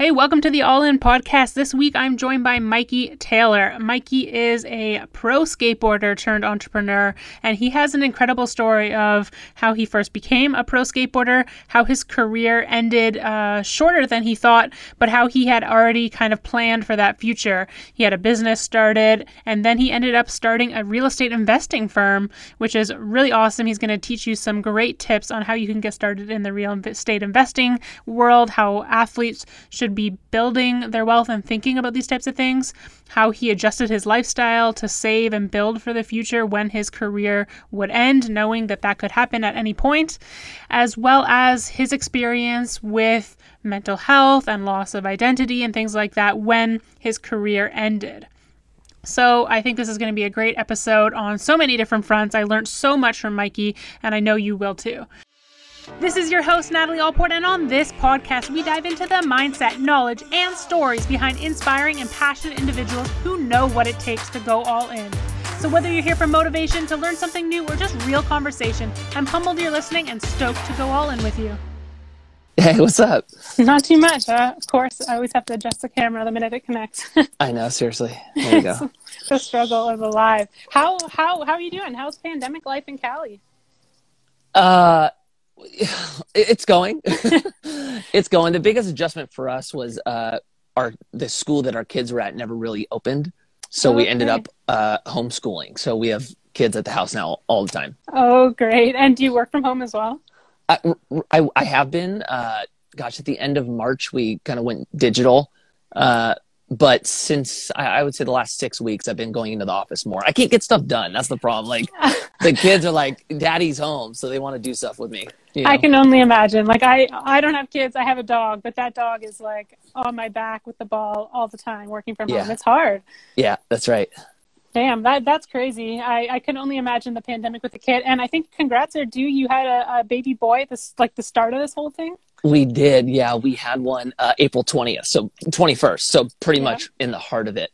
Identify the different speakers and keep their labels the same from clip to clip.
Speaker 1: Hey, welcome to the All In podcast. This week I'm joined by Mikey Taylor. Mikey is a pro skateboarder turned entrepreneur, and he has an incredible story of how he first became a pro skateboarder, how his career ended uh, shorter than he thought, but how he had already kind of planned for that future. He had a business started, and then he ended up starting a real estate investing firm, which is really awesome. He's going to teach you some great tips on how you can get started in the real estate investing world, how athletes should should be building their wealth and thinking about these types of things, how he adjusted his lifestyle to save and build for the future when his career would end, knowing that that could happen at any point, as well as his experience with mental health and loss of identity and things like that when his career ended. So, I think this is going to be a great episode on so many different fronts. I learned so much from Mikey, and I know you will too. This is your host, Natalie Allport, and on this podcast, we dive into the mindset, knowledge, and stories behind inspiring and passionate individuals who know what it takes to go all in. So, whether you're here for motivation, to learn something new, or just real conversation, I'm humbled you're listening and stoked to go all in with you.
Speaker 2: Hey, what's up?
Speaker 1: Not too much. Uh, of course, I always have to adjust the camera the minute it connects.
Speaker 2: I know, seriously. There you go.
Speaker 1: the struggle of the live. How how how are you doing? How's pandemic life in Cali?
Speaker 2: Uh, it's going. it's going. The biggest adjustment for us was uh, our the school that our kids were at never really opened, so we ended up uh, homeschooling. So we have kids at the house now all the time.
Speaker 1: Oh, great! And do you work from home as well?
Speaker 2: I I, I have been. Uh, gosh, at the end of March, we kind of went digital. Uh, but since I, I, would say the last six weeks i've been going into the office more i can't get stuff done that's the problem like the kids are like daddy's home so they want to do stuff with me
Speaker 1: i can only imagine like i i don't have kids i have a dog but that dog is like on my back with the ball all the time working from
Speaker 2: yeah.
Speaker 1: home it's hard
Speaker 2: yeah that's right
Speaker 1: Damn, that that's crazy. I, I can only imagine the pandemic with a kid. And I think congrats are due. You had a, a baby boy this like the start of this whole thing.
Speaker 2: We did, yeah. We had one uh, April twentieth, so twenty first. So pretty yeah. much in the heart of it.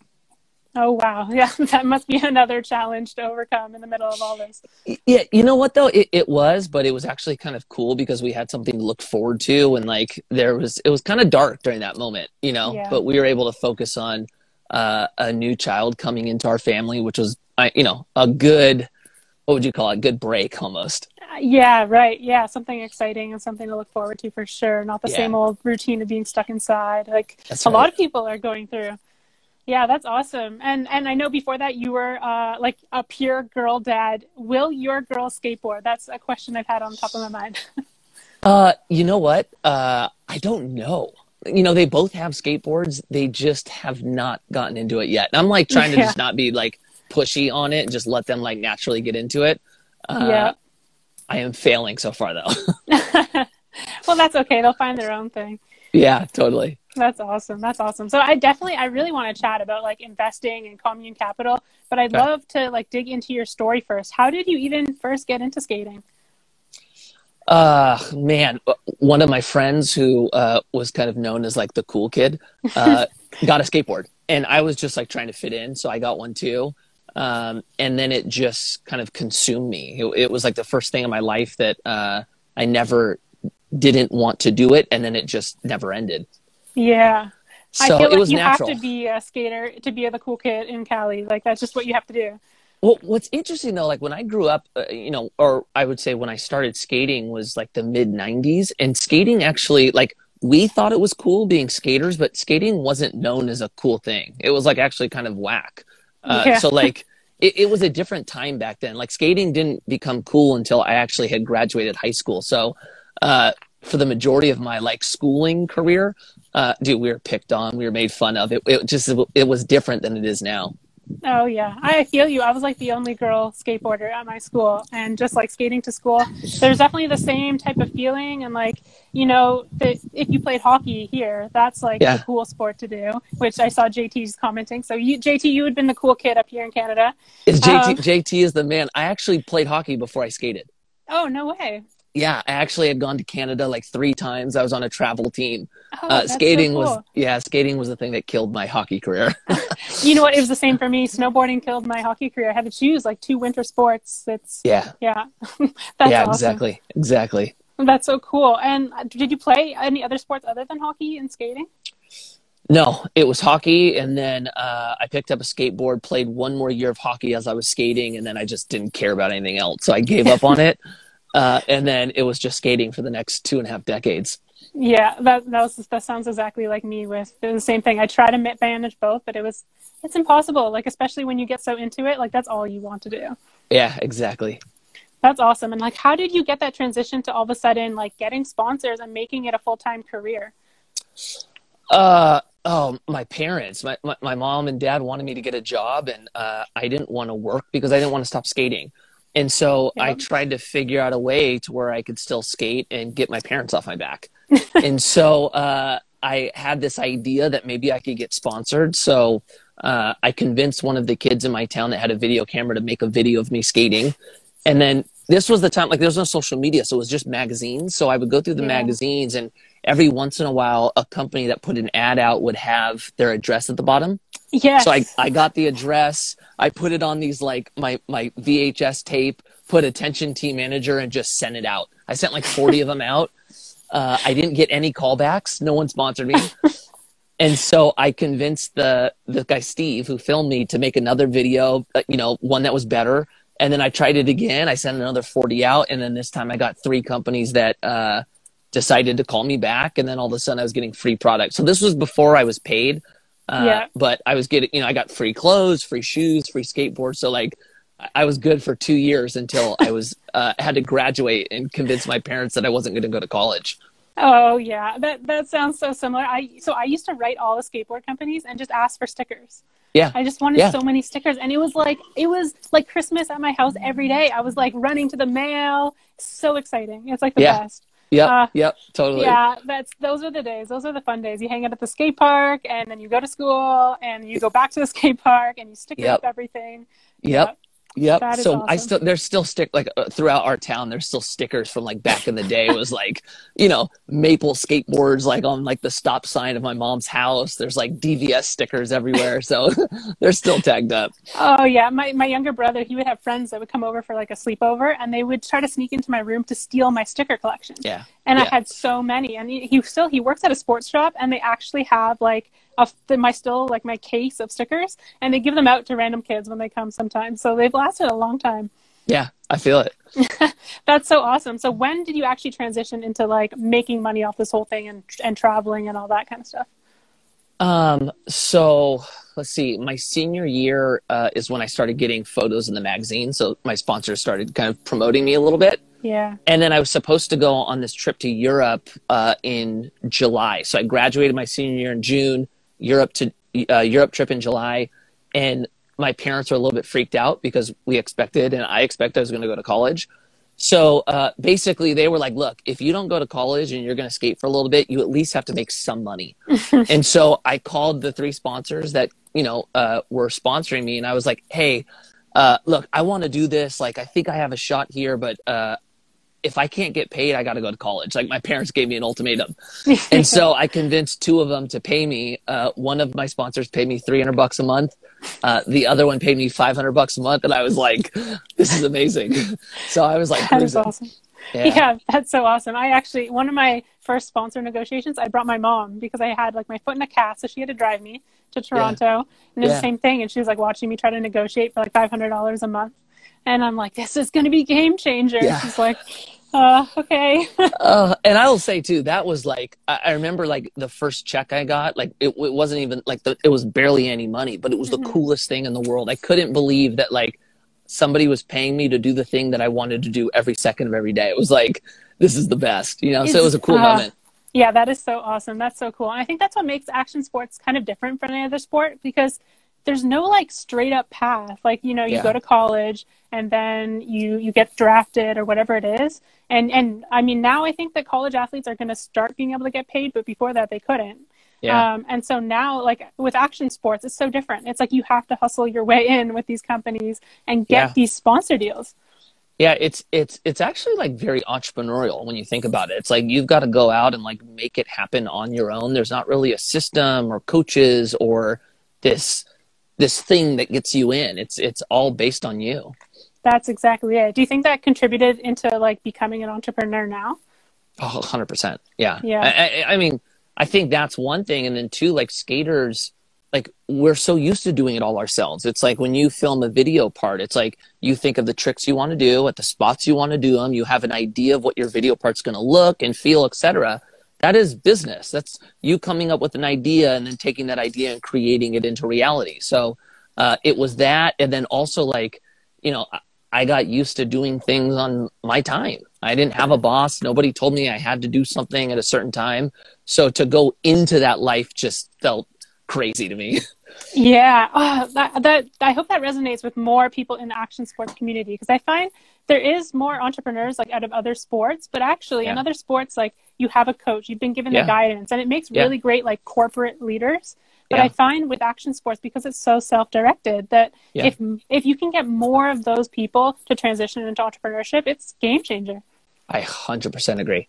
Speaker 1: Oh wow, yeah, that must be another challenge to overcome in the middle of all this.
Speaker 2: Yeah, you know what though, it, it was, but it was actually kind of cool because we had something to look forward to, and like there was, it was kind of dark during that moment, you know. Yeah. But we were able to focus on uh, a new child coming into our family, which was, you know, a good, what would you call it? Good break almost.
Speaker 1: Yeah, right. Yeah, something exciting and something to look forward to for sure. Not the yeah. same old routine of being stuck inside, like that's a right. lot of people are going through. Yeah, that's awesome. And and I know before that you were uh, like a pure girl dad. Will your girl skateboard? That's a question I've had on top of my mind.
Speaker 2: uh, you know what? Uh, I don't know you know, they both have skateboards. They just have not gotten into it yet. And I'm like trying to yeah. just not be like pushy on it and just let them like naturally get into it. Uh, yeah. I am failing so far though.
Speaker 1: well, that's okay. They'll find their own thing.
Speaker 2: Yeah, totally.
Speaker 1: That's awesome. That's awesome. So I definitely, I really want to chat about like investing and Commune Capital, but I'd okay. love to like dig into your story first. How did you even first get into skating?
Speaker 2: Uh, man, one of my friends who uh, was kind of known as like the cool kid uh, got a skateboard, and I was just like trying to fit in, so I got one too. Um, and then it just kind of consumed me. It, it was like the first thing in my life that uh, I never didn't want to do it, and then it just never ended.
Speaker 1: Yeah. So I feel like you natural. have to be a skater to be the cool kid in Cali. Like that's just what you have to do.
Speaker 2: Well, what's interesting though, like when I grew up, uh, you know, or I would say when I started skating was like the mid 90s. And skating actually, like, we thought it was cool being skaters, but skating wasn't known as a cool thing. It was like actually kind of whack. Uh, yeah. So, like, it, it was a different time back then. Like, skating didn't become cool until I actually had graduated high school. So, uh, for the majority of my like schooling career, uh, dude, we were picked on, we were made fun of. It, it just, it was different than it is now.
Speaker 1: Oh yeah, I feel you. I was like the only girl skateboarder at my school, and just like skating to school, there's definitely the same type of feeling. And like you know, the, if you played hockey here, that's like yeah. a cool sport to do. Which I saw JT's commenting. So you, JT, you had been the cool kid up here in Canada.
Speaker 2: Is JT? Um, JT is the man. I actually played hockey before I skated.
Speaker 1: Oh no way!
Speaker 2: Yeah, I actually had gone to Canada like three times. I was on a travel team. Oh, uh, skating so cool. was yeah, skating was the thing that killed my hockey career.
Speaker 1: you know what? It was the same for me. Snowboarding killed my hockey career. I had to choose like two winter sports. It's
Speaker 2: yeah,
Speaker 1: yeah,
Speaker 2: yeah, awesome. exactly, exactly.
Speaker 1: That's so cool. And uh, did you play any other sports other than hockey and skating?
Speaker 2: No, it was hockey, and then uh, I picked up a skateboard, played one more year of hockey as I was skating, and then I just didn't care about anything else, so I gave up on it. Uh, and then it was just skating for the next two and a half decades.
Speaker 1: Yeah, that that, was, that sounds exactly like me with the same thing. I tried to manage both, but it was it's impossible. Like especially when you get so into it, like that's all you want to do.
Speaker 2: Yeah, exactly.
Speaker 1: That's awesome. And like, how did you get that transition to all of a sudden like getting sponsors and making it a full time career?
Speaker 2: Uh, oh, my parents, my, my, my, mom and dad wanted me to get a job, and uh, I didn't want to work because I didn't want to stop skating. And so yep. I tried to figure out a way to where I could still skate and get my parents off my back. and so uh, I had this idea that maybe I could get sponsored. So uh, I convinced one of the kids in my town that had a video camera to make a video of me skating. And then this was the time, like there was no social media, so it was just magazines. So I would go through the yeah. magazines and every once in a while a company that put an ad out would have their address at the bottom so i i got the address. I put it on these like my my vhs tape put attention team manager and just sent it out. I sent like 40 of them out. Uh, i didn't get any callbacks. No one sponsored me. And so i convinced the the guy steve who filmed me to make another video uh, you know one that was better. And then i tried it again. I sent another 40 out. And then this time i got three companies that uh, decided to call me back. And then all of a sudden I was getting free product. So this was before I was paid. Uh, yeah. but I was getting, you know, I got free clothes, free shoes, free skateboard. So like I was good for two years until I was, uh, had to graduate and convince my parents that I wasn't going to go to college.
Speaker 1: Oh yeah, that that sounds so similar. I so I used to write all the skateboard companies and just ask for stickers.
Speaker 2: Yeah.
Speaker 1: I just wanted yeah. so many stickers and it was like it was like Christmas at my house every day. I was like running to the mail. So exciting. It's like the yeah. best.
Speaker 2: Yep. Uh, yep. Totally.
Speaker 1: Yeah. That's those are the days. Those are the fun days. You hang out at the skate park, and then you go to school, and you go back to the skate park, and you stick yep. up everything.
Speaker 2: Yep. Yep. So awesome. I still there's still stick like uh, throughout our town there's still stickers from like back in the day. It was like you know maple skateboards like on like the stop sign of my mom's house. There's like DVS stickers everywhere, so they're still tagged up.
Speaker 1: Oh yeah, my my younger brother he would have friends that would come over for like a sleepover, and they would try to sneak into my room to steal my sticker collection.
Speaker 2: Yeah.
Speaker 1: And
Speaker 2: yeah.
Speaker 1: I had so many, and he, he still he works at a sports shop, and they actually have like of my still like my case of stickers and they give them out to random kids when they come sometimes. So they've lasted a long time.
Speaker 2: Yeah i feel it.
Speaker 1: That's so awesome. So when did you actually transition into like making money off this whole thing and and traveling and all that kind of stuff?
Speaker 2: Um so let's see. My senior year uh, is when i started getting photos in the magazine. So my sponsors started kind of promoting me a little bit.
Speaker 1: Yeah.
Speaker 2: And then I was supposed to go on this trip to Europe uh, in July. So I graduated my senior year in June. Europe to uh, Europe trip in July, and my parents were a little bit freaked out because we expected and I expected I was going to go to college. So uh, basically, they were like, "Look, if you don't go to college and you're going to skate for a little bit, you at least have to make some money." and so I called the three sponsors that you know uh, were sponsoring me, and I was like, "Hey, uh, look, I want to do this. Like, I think I have a shot here, but uh, if I can't get paid, I got to go to college. Like my parents gave me an ultimatum. and so I convinced two of them to pay me. Uh, one of my sponsors paid me 300 bucks a month. Uh, the other one paid me 500 bucks a month. And I was like, this is amazing. so I was like,
Speaker 1: that is awesome. Yeah. yeah, that's so awesome. I actually, one of my first sponsor negotiations, I brought my mom because I had like my foot in a cast. So she had to drive me to Toronto. Yeah. And it's yeah. the same thing. And she was like watching me try to negotiate for like $500 a month. And I'm like, this is going to be game changer. Yeah. She's like, uh, okay.
Speaker 2: uh, and I will say too, that was like I, I, remember like the first check I got, like it, it wasn't even like the, it was barely any money, but it was the mm-hmm. coolest thing in the world. I couldn't believe that like somebody was paying me to do the thing that I wanted to do every second of every day. It was like this is the best, you know. It's, so it was a cool uh, moment.
Speaker 1: Yeah, that is so awesome. That's so cool. And I think that's what makes action sports kind of different from any other sport because there's no like straight up path. Like, you know, you yeah. go to college and then you you get drafted or whatever it is. And and I mean now I think that college athletes are going to start being able to get paid, but before that they couldn't. Yeah. Um, and so now, like with action sports, it's so different. It's like you have to hustle your way in with these companies and get yeah. these sponsor deals.
Speaker 2: Yeah, it's it's it's actually like very entrepreneurial when you think about it. It's like you've got to go out and like make it happen on your own. There's not really a system or coaches or this this thing that gets you in. It's it's all based on you.
Speaker 1: That's exactly it. Do you think that contributed into like becoming an entrepreneur now?
Speaker 2: Oh, 100%. Yeah.
Speaker 1: Yeah.
Speaker 2: I, I, I mean, I think that's one thing. And then two, like skaters, like we're so used to doing it all ourselves. It's like when you film a video part, it's like you think of the tricks you want to do at the spots you want to do them. You have an idea of what your video part's going to look and feel, etc. That is business. That's you coming up with an idea and then taking that idea and creating it into reality. So uh, it was that, and then also like you know I got used to doing things on my time. I didn't have a boss. Nobody told me I had to do something at a certain time. So to go into that life just felt crazy to me.
Speaker 1: Yeah, oh, that, that I hope that resonates with more people in the action sports community because I find there is more entrepreneurs like out of other sports, but actually yeah. in other sports like you have a coach, you've been given yeah. the guidance, and it makes really great like corporate leaders. But I find with action sports because it's so self-directed that if if you can get more of those people to transition into entrepreneurship, it's game changer.
Speaker 2: I 100% agree.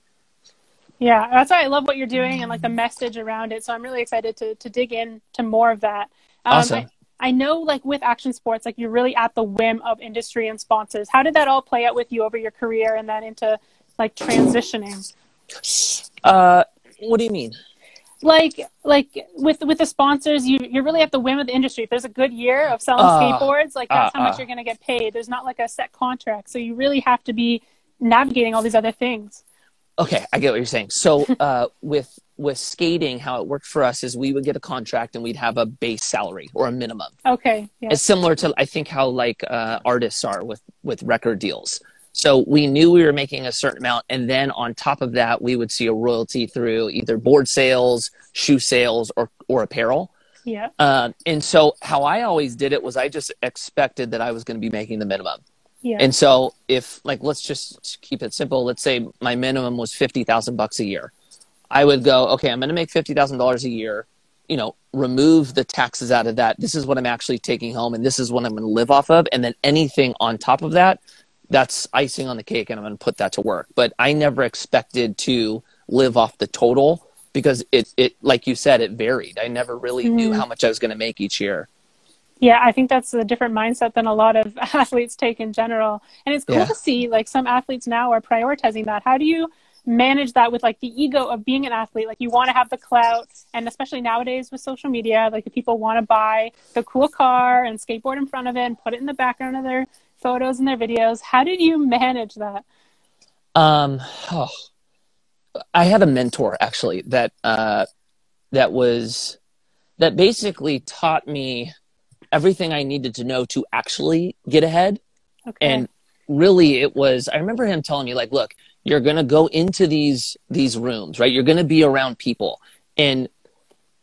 Speaker 1: Yeah, that's why I love what you're doing and like the message around it. So I'm really excited to to dig in to more of that.
Speaker 2: Um, awesome.
Speaker 1: I, I know like with action sports, like you're really at the whim of industry and sponsors. How did that all play out with you over your career and then into like transitioning?
Speaker 2: Uh, what do you mean?
Speaker 1: Like, like with with the sponsors, you you're really at the whim of the industry. If there's a good year of selling uh, skateboards, like that's uh, how much uh. you're going to get paid. There's not like a set contract, so you really have to be navigating all these other things.
Speaker 2: Okay, I get what you're saying. So uh, with with skating, how it worked for us is we would get a contract and we'd have a base salary or a minimum.
Speaker 1: Okay.
Speaker 2: Yeah. It's similar to I think how like uh, artists are with with record deals. So we knew we were making a certain amount, and then on top of that, we would see a royalty through either board sales, shoe sales, or or apparel.
Speaker 1: Yeah.
Speaker 2: Uh, and so how I always did it was I just expected that I was going to be making the minimum.
Speaker 1: Yeah.
Speaker 2: And so if like let's just keep it simple, let's say my minimum was 50,000 bucks a year. I would go, okay, I'm going to make $50,000 a year, you know, remove the taxes out of that. This is what I'm actually taking home and this is what I'm going to live off of and then anything on top of that, that's icing on the cake and I'm going to put that to work. But I never expected to live off the total because it it like you said it varied. I never really mm-hmm. knew how much I was going to make each year.
Speaker 1: Yeah, I think that's a different mindset than a lot of athletes take in general. And it's cool yeah. to see like some athletes now are prioritizing that. How do you manage that with like the ego of being an athlete? Like you want to have the clout and especially nowadays with social media, like the people want to buy the cool car and skateboard in front of it and put it in the background of their photos and their videos. How did you manage that?
Speaker 2: Um oh, I had a mentor actually that uh that was that basically taught me everything I needed to know to actually get ahead. Okay. And really it was I remember him telling me like, look, you're going to go into these these rooms, right? You're going to be around people and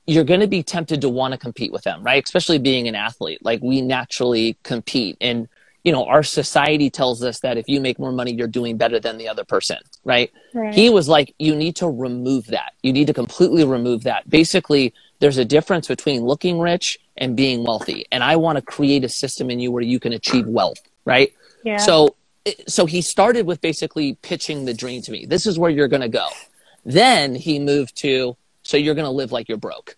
Speaker 2: you're going to be tempted to want to compete with them, right? Especially being an athlete. Like we naturally compete and you know, our society tells us that if you make more money, you're doing better than the other person, right? right? He was like, you need to remove that. You need to completely remove that. Basically, there's a difference between looking rich and being wealthy. And I want to create a system in you where you can achieve wealth, right?
Speaker 1: Yeah.
Speaker 2: So so he started with basically pitching the dream to me. This is where you're going to go. Then he moved to so you're going to live like you're broke.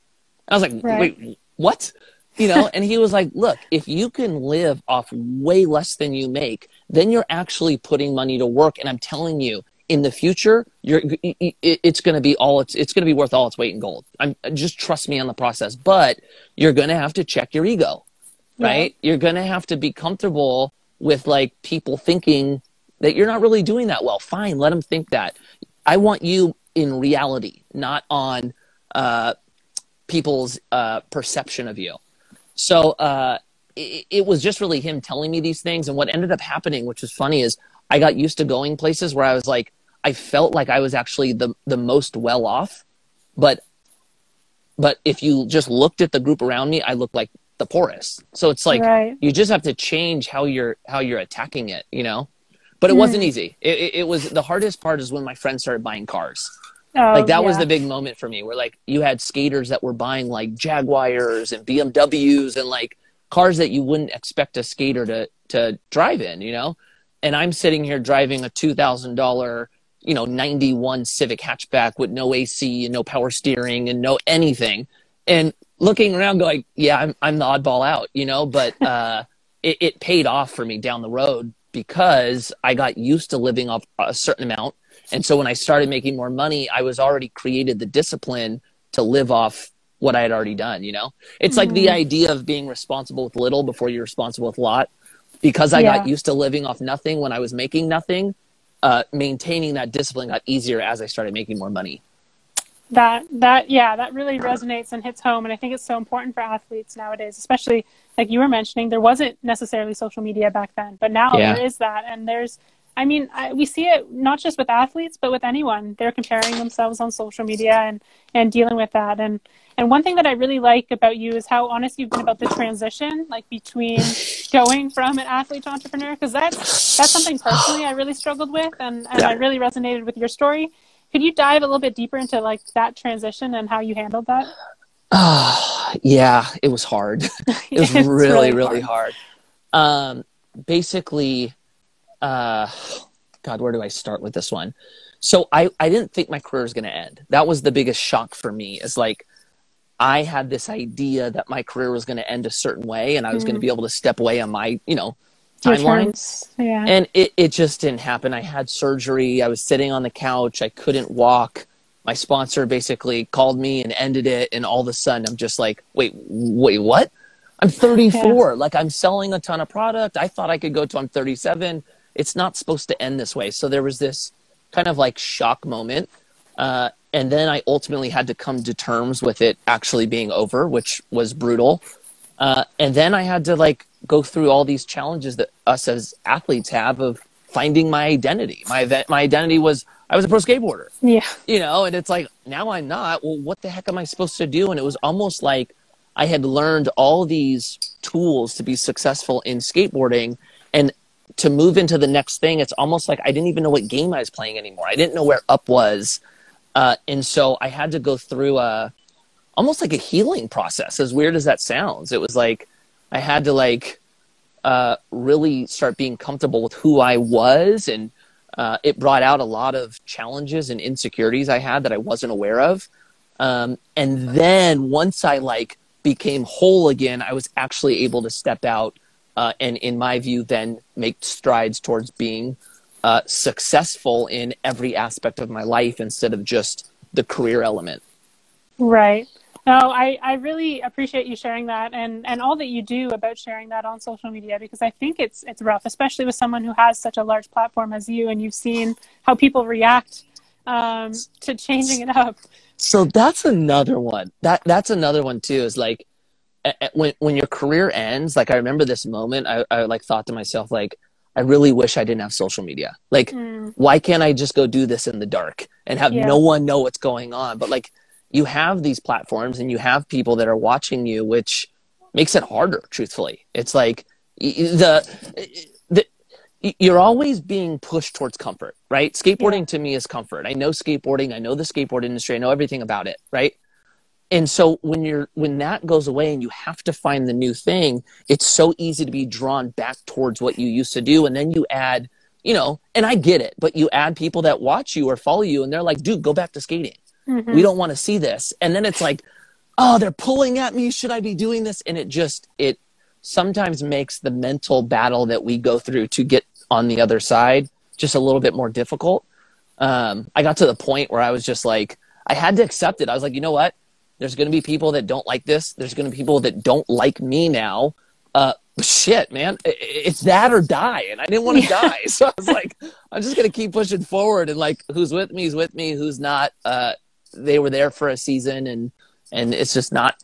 Speaker 2: I was like, right. "Wait, what?" You know, and he was like, "Look, if you can live off way less than you make, then you're actually putting money to work and I'm telling you, in the future, you're it's going to be all it's it's going to be worth all its weight in gold. I'm just trust me on the process, but you're going to have to check your ego, right? Yeah. You're going to have to be comfortable with like people thinking that you're not really doing that well. Fine, let them think that. I want you in reality, not on uh, people's uh, perception of you. So uh, it, it was just really him telling me these things, and what ended up happening, which was funny, is I got used to going places where I was like, I felt like I was actually the the most well off, but but if you just looked at the group around me, I looked like the poorest. So it's like right. you just have to change how you're how you're attacking it, you know. But it mm. wasn't easy. It, it, it, was the hardest part is when my friends started buying cars. Oh, like that yeah. was the big moment for me, where like you had skaters that were buying like Jaguars and BMWs and like cars that you wouldn't expect a skater to to drive in, you know. And I'm sitting here driving a two thousand dollar you know 91 civic hatchback with no ac and no power steering and no anything and looking around going yeah i'm, I'm the oddball out you know but uh, it, it paid off for me down the road because i got used to living off a certain amount and so when i started making more money i was already created the discipline to live off what I had already done, you know? It's mm-hmm. like the mm-hmm. idea of being responsible with little before you're responsible with a lot. Because I yeah. got used to living off nothing when I was making nothing, uh, maintaining that discipline got easier as I started making more money.
Speaker 1: That that yeah, that really resonates and hits home, and I think it's so important for athletes nowadays, especially like you were mentioning. There wasn't necessarily social media back then, but now yeah. there is that, and there's I mean, I, we see it not just with athletes, but with anyone. They're comparing themselves on social media and, and dealing with that. And and one thing that I really like about you is how honest you've been about the transition, like between going from an athlete to entrepreneur, because that's that's something personally I really struggled with, and, and yeah. I really resonated with your story. Could you dive a little bit deeper into like that transition and how you handled that?
Speaker 2: Uh, yeah, it was hard. it was really, really, really hard. hard. Um, basically, uh, God, where do I start with this one? So I, I didn't think my career was going to end. That was the biggest shock for me. Is like I had this idea that my career was going to end a certain way, and I was mm. going to be able to step away on my, you know, timeline. Yeah. And it, it just didn't happen. I had surgery. I was sitting on the couch. I couldn't walk. My sponsor basically called me and ended it. And all of a sudden, I'm just like, wait, wait, what? I'm 34. Yeah. Like, I'm selling a ton of product. I thought I could go to I'm 37. It's not supposed to end this way. So there was this kind of like shock moment. Uh, and then I ultimately had to come to terms with it actually being over, which was brutal. Uh, and then I had to like go through all these challenges that us as athletes have of finding my identity. My my identity was I was a pro skateboarder.
Speaker 1: Yeah.
Speaker 2: You know, and it's like now I'm not. Well, what the heck am I supposed to do? And it was almost like I had learned all these tools to be successful in skateboarding and to move into the next thing, it's almost like I didn't even know what game I was playing anymore. I didn't know where up was. Uh, and so I had to go through a almost like a healing process, as weird as that sounds. It was like I had to like uh, really start being comfortable with who I was, and uh, it brought out a lot of challenges and insecurities I had that I wasn't aware of. Um, and then once I like became whole again, I was actually able to step out uh, and, in my view, then make strides towards being uh, successful in every aspect of my life instead of just the career element.
Speaker 1: Right. No, I, I really appreciate you sharing that and, and all that you do about sharing that on social media because I think it's it's rough, especially with someone who has such a large platform as you and you've seen how people react um, to changing it up.
Speaker 2: So that's another one. That that's another one too. Is like when when your career ends. Like I remember this moment. I, I like thought to myself like, I really wish I didn't have social media. Like, mm. why can't I just go do this in the dark and have yeah. no one know what's going on? But like you have these platforms and you have people that are watching you, which makes it harder. Truthfully, it's like the, the you're always being pushed towards comfort, right? Skateboarding yeah. to me is comfort. I know skateboarding. I know the skateboard industry. I know everything about it, right? And so when you're when that goes away and you have to find the new thing, it's so easy to be drawn back towards what you used to do, and then you add, you know, and I get it, but you add people that watch you or follow you, and they're like, "Dude, go back to skating." Mm-hmm. We don't want to see this. And then it's like, oh, they're pulling at me. Should I be doing this? And it just, it sometimes makes the mental battle that we go through to get on the other side just a little bit more difficult. Um, I got to the point where I was just like, I had to accept it. I was like, you know what? There's going to be people that don't like this. There's going to be people that don't like me now. Uh, shit, man, it's that or die. And I didn't want to yeah. die. So I was like, I'm just going to keep pushing forward and like, who's with me is with me. Who's not, uh, they were there for a season and and it's just not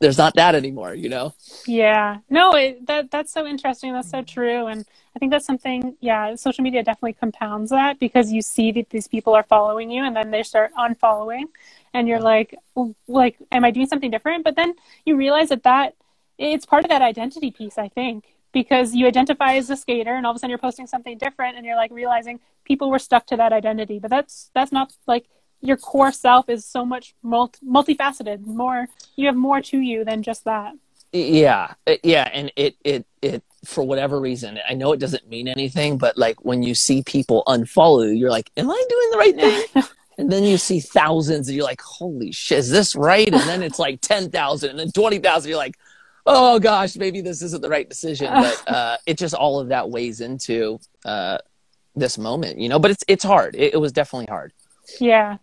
Speaker 2: there's not that anymore you know?
Speaker 1: Yeah. No it, that that's so interesting. That's so true. And i think that's something yeah social media definitely compounds that because you see that these people are following you and then they start unfollowing and you're like like am i doing something different? But then you realize that that it's part of that identity piece i think because you identify as a skater and all of a sudden you're posting something different and you're like realizing people were stuck to that identity. But that's that's not like your core self is so much multi- multifaceted more you have more to you than just that.
Speaker 2: Yeah yeah and it it it for whatever reason i know it doesn't mean anything but like when you see people unfollow you you're like am i doing the right thing? And then you see thousands and you're like holy shit is this right? And then it's like 10,000 and then 20,000 you're like oh gosh maybe this isn't the right decision. But uh, it just all of that weighs into uh, this moment you know? But it's it's hard. It, it was definitely hard.
Speaker 1: Yeah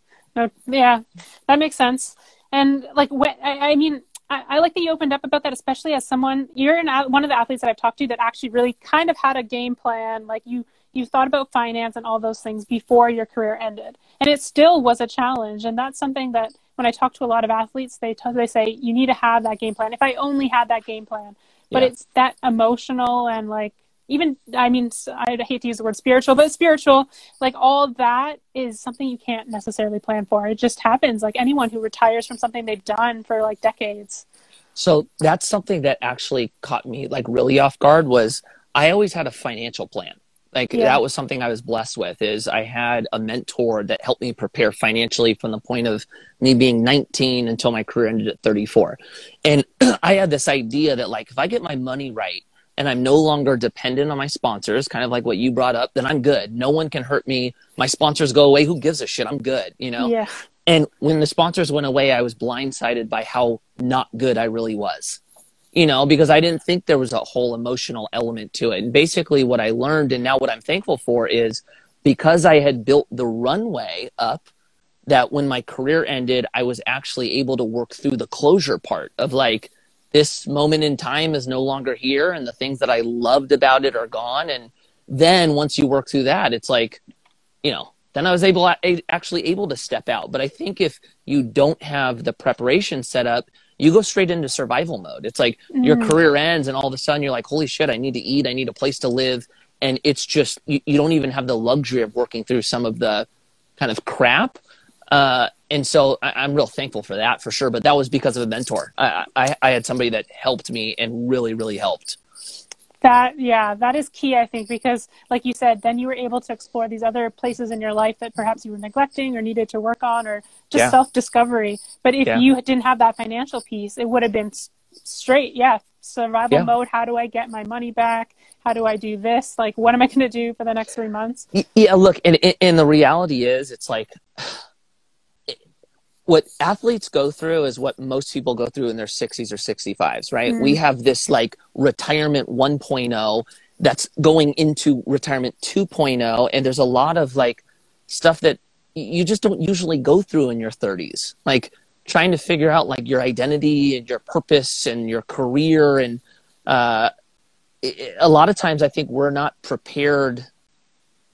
Speaker 1: yeah, that makes sense. And like, what, I, I mean, I, I, like that you opened up about that, especially as someone you're an, one of the athletes that I've talked to that actually really kind of had a game plan. Like you, you thought about finance and all those things before your career ended, and it still was a challenge. And that's something that when I talk to a lot of athletes, they t- they say you need to have that game plan. If I only had that game plan, but yeah. it's that emotional and like even I mean I hate to use the word spiritual, but spiritual, like all that is something you can't necessarily plan for. It just happens. Like anyone who retires from something they've done for like decades.
Speaker 2: So that's something that actually caught me like really off guard was I always had a financial plan. Like yeah. that was something I was blessed with is I had a mentor that helped me prepare financially from the point of me being 19 until my career ended at 34. And I had this idea that like if I get my money right, and I'm no longer dependent on my sponsors, kind of like what you brought up, then I'm good. No one can hurt me. My sponsors go away. Who gives a shit? I'm good, you know?
Speaker 1: Yeah.
Speaker 2: And when the sponsors went away, I was blindsided by how not good I really was, you know, because I didn't think there was a whole emotional element to it. And basically, what I learned and now what I'm thankful for is because I had built the runway up, that when my career ended, I was actually able to work through the closure part of like, this moment in time is no longer here and the things that I loved about it are gone. And then once you work through that, it's like, you know, then I was able actually able to step out. But I think if you don't have the preparation set up, you go straight into survival mode. It's like mm. your career ends and all of a sudden you're like, holy shit, I need to eat. I need a place to live. And it's just, you, you don't even have the luxury of working through some of the kind of crap. Uh, and so I, am real thankful for that for sure. But that was because of a mentor. I, I, I had somebody that helped me and really, really helped.
Speaker 1: That yeah, that is key, I think, because like you said, then you were able to explore these other places in your life that perhaps you were neglecting or needed to work on, or just yeah. self discovery. But if yeah. you didn't have that financial piece, it would have been straight, yeah, survival yeah. mode. How do I get my money back? How do I do this? Like, what am I going to do for the next three months?
Speaker 2: Yeah, look, and, and the reality is, it's like what athletes go through is what most people go through in their 60s or 65s, right? Mm-hmm. We have this like retirement 1.0 that's going into retirement 2.0 and there's a lot of like stuff that you just don't usually go through in your 30s. Like trying to figure out like your identity and your purpose and your career and uh a lot of times I think we're not prepared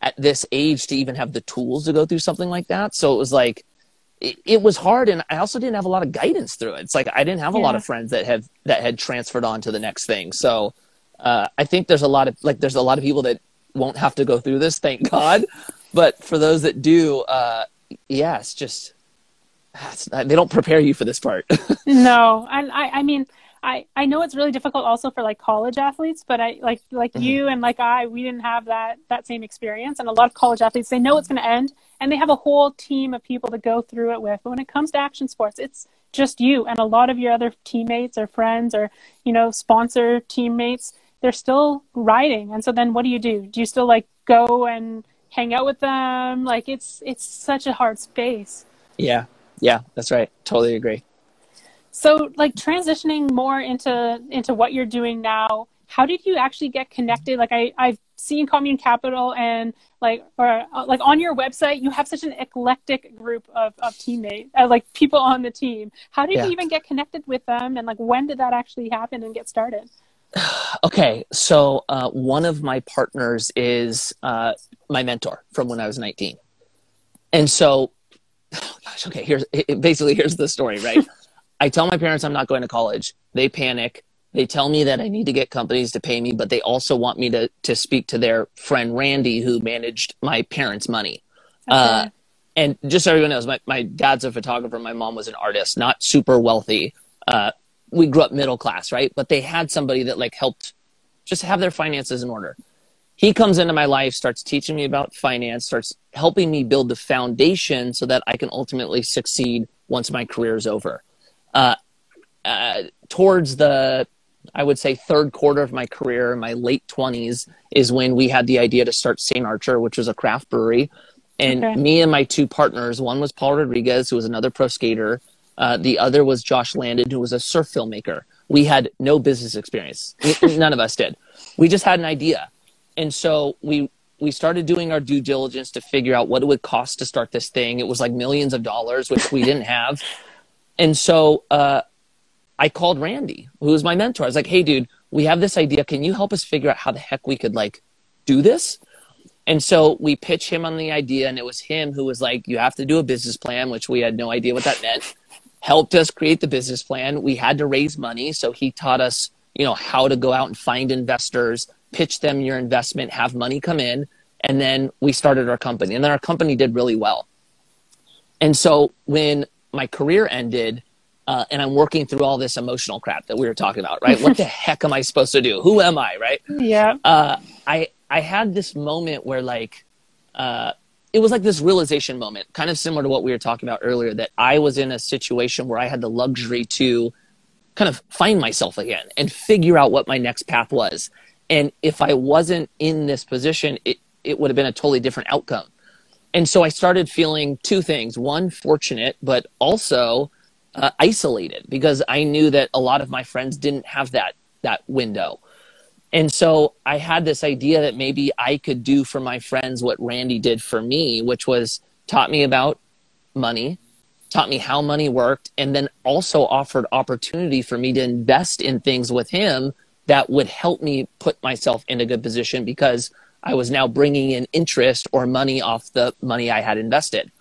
Speaker 2: at this age to even have the tools to go through something like that. So it was like it, it, was hard and i also didn't have a lot of guidance through it. It's like i didn't have a yeah. lot of friends that have that had transferred on to the next thing. So uh, i think there's a lot of like there's a lot of people that won't have to go through this thank god. But for those that do uh, yeah it's just it's, they don't prepare you for this part.
Speaker 1: No and i i mean I, I know it's really difficult also for like college athletes, but I like like mm-hmm. you and like I, we didn't have that that same experience. And a lot of college athletes, they know it's going to end, and they have a whole team of people to go through it with. But when it comes to action sports, it's just you and a lot of your other teammates or friends or you know sponsor teammates. They're still riding, and so then what do you do? Do you still like go and hang out with them? Like it's it's such a hard space.
Speaker 2: Yeah, yeah, that's right. Totally agree.
Speaker 1: So, like transitioning more into into what you're doing now, how did you actually get connected? Like I I've seen Commune Capital and like or uh, like on your website, you have such an eclectic group of of teammates, uh, like people on the team. How did yeah. you even get connected with them, and like when did that actually happen and get started?
Speaker 2: okay, so uh, one of my partners is uh, my mentor from when I was 19, and so, oh gosh, okay, here's basically here's the story, right? I tell my parents I'm not going to college. They panic. They tell me that I need to get companies to pay me, but they also want me to to speak to their friend Randy, who managed my parents' money. Okay. Uh, and just so everyone knows, my, my dad's a photographer. My mom was an artist, not super wealthy. Uh, we grew up middle class, right? But they had somebody that like helped just have their finances in order. He comes into my life, starts teaching me about finance, starts helping me build the foundation so that I can ultimately succeed once my career is over uh, uh, towards the I would say third quarter of my career, my late twenties, is when we had the idea to start St. Archer, which was a craft brewery. And okay. me and my two partners, one was Paul Rodriguez, who was another pro skater. Uh, the other was Josh Landan, who was a surf filmmaker. We had no business experience. None of us did. We just had an idea. And so we we started doing our due diligence to figure out what it would cost to start this thing. It was like millions of dollars, which we didn't have And so uh, I called Randy, who was my mentor. I was like, hey, dude, we have this idea. Can you help us figure out how the heck we could like do this? And so we pitched him on the idea, and it was him who was like, you have to do a business plan, which we had no idea what that meant. Helped us create the business plan. We had to raise money. So he taught us, you know, how to go out and find investors, pitch them your investment, have money come in. And then we started our company. And then our company did really well. And so when my career ended, uh, and I'm working through all this emotional crap that we were talking about, right? what the heck am I supposed to do? Who am I, right?
Speaker 1: Yeah.
Speaker 2: Uh, I I had this moment where like, uh, it was like this realization moment, kind of similar to what we were talking about earlier, that I was in a situation where I had the luxury to kind of find myself again and figure out what my next path was. And if I wasn't in this position, it, it would have been a totally different outcome. And so I started feeling two things one, fortunate, but also uh, isolated because I knew that a lot of my friends didn't have that, that window. And so I had this idea that maybe I could do for my friends what Randy did for me, which was taught me about money, taught me how money worked, and then also offered opportunity for me to invest in things with him that would help me put myself in a good position because I was now bringing in interest or money off the money I had invested.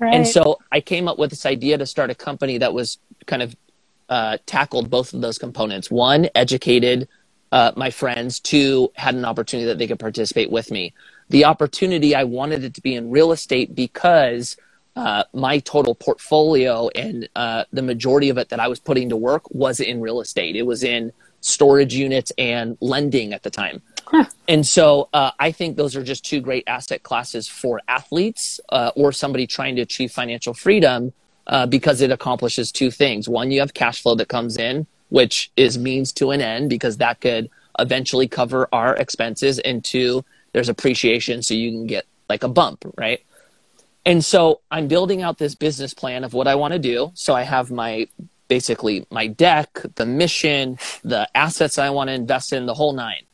Speaker 2: Right. And so I came up with this idea to start a company that was kind of uh, tackled both of those components. One, educated uh, my friends. Two, had an opportunity that they could participate with me. The opportunity, I wanted it to be in real estate because uh, my total portfolio and uh, the majority of it that I was putting to work was in real estate. It was in storage units and lending at the time. And so uh, I think those are just two great asset classes for athletes uh, or somebody trying to achieve financial freedom uh, because it accomplishes two things. One, you have cash flow that comes in, which is means to an end because that could eventually cover our expenses. And two, there's appreciation so you can get like a bump, right? And so I'm building out this business plan of what I want to do. So I have my basically my deck, the mission, the assets I want to invest in, the whole nine.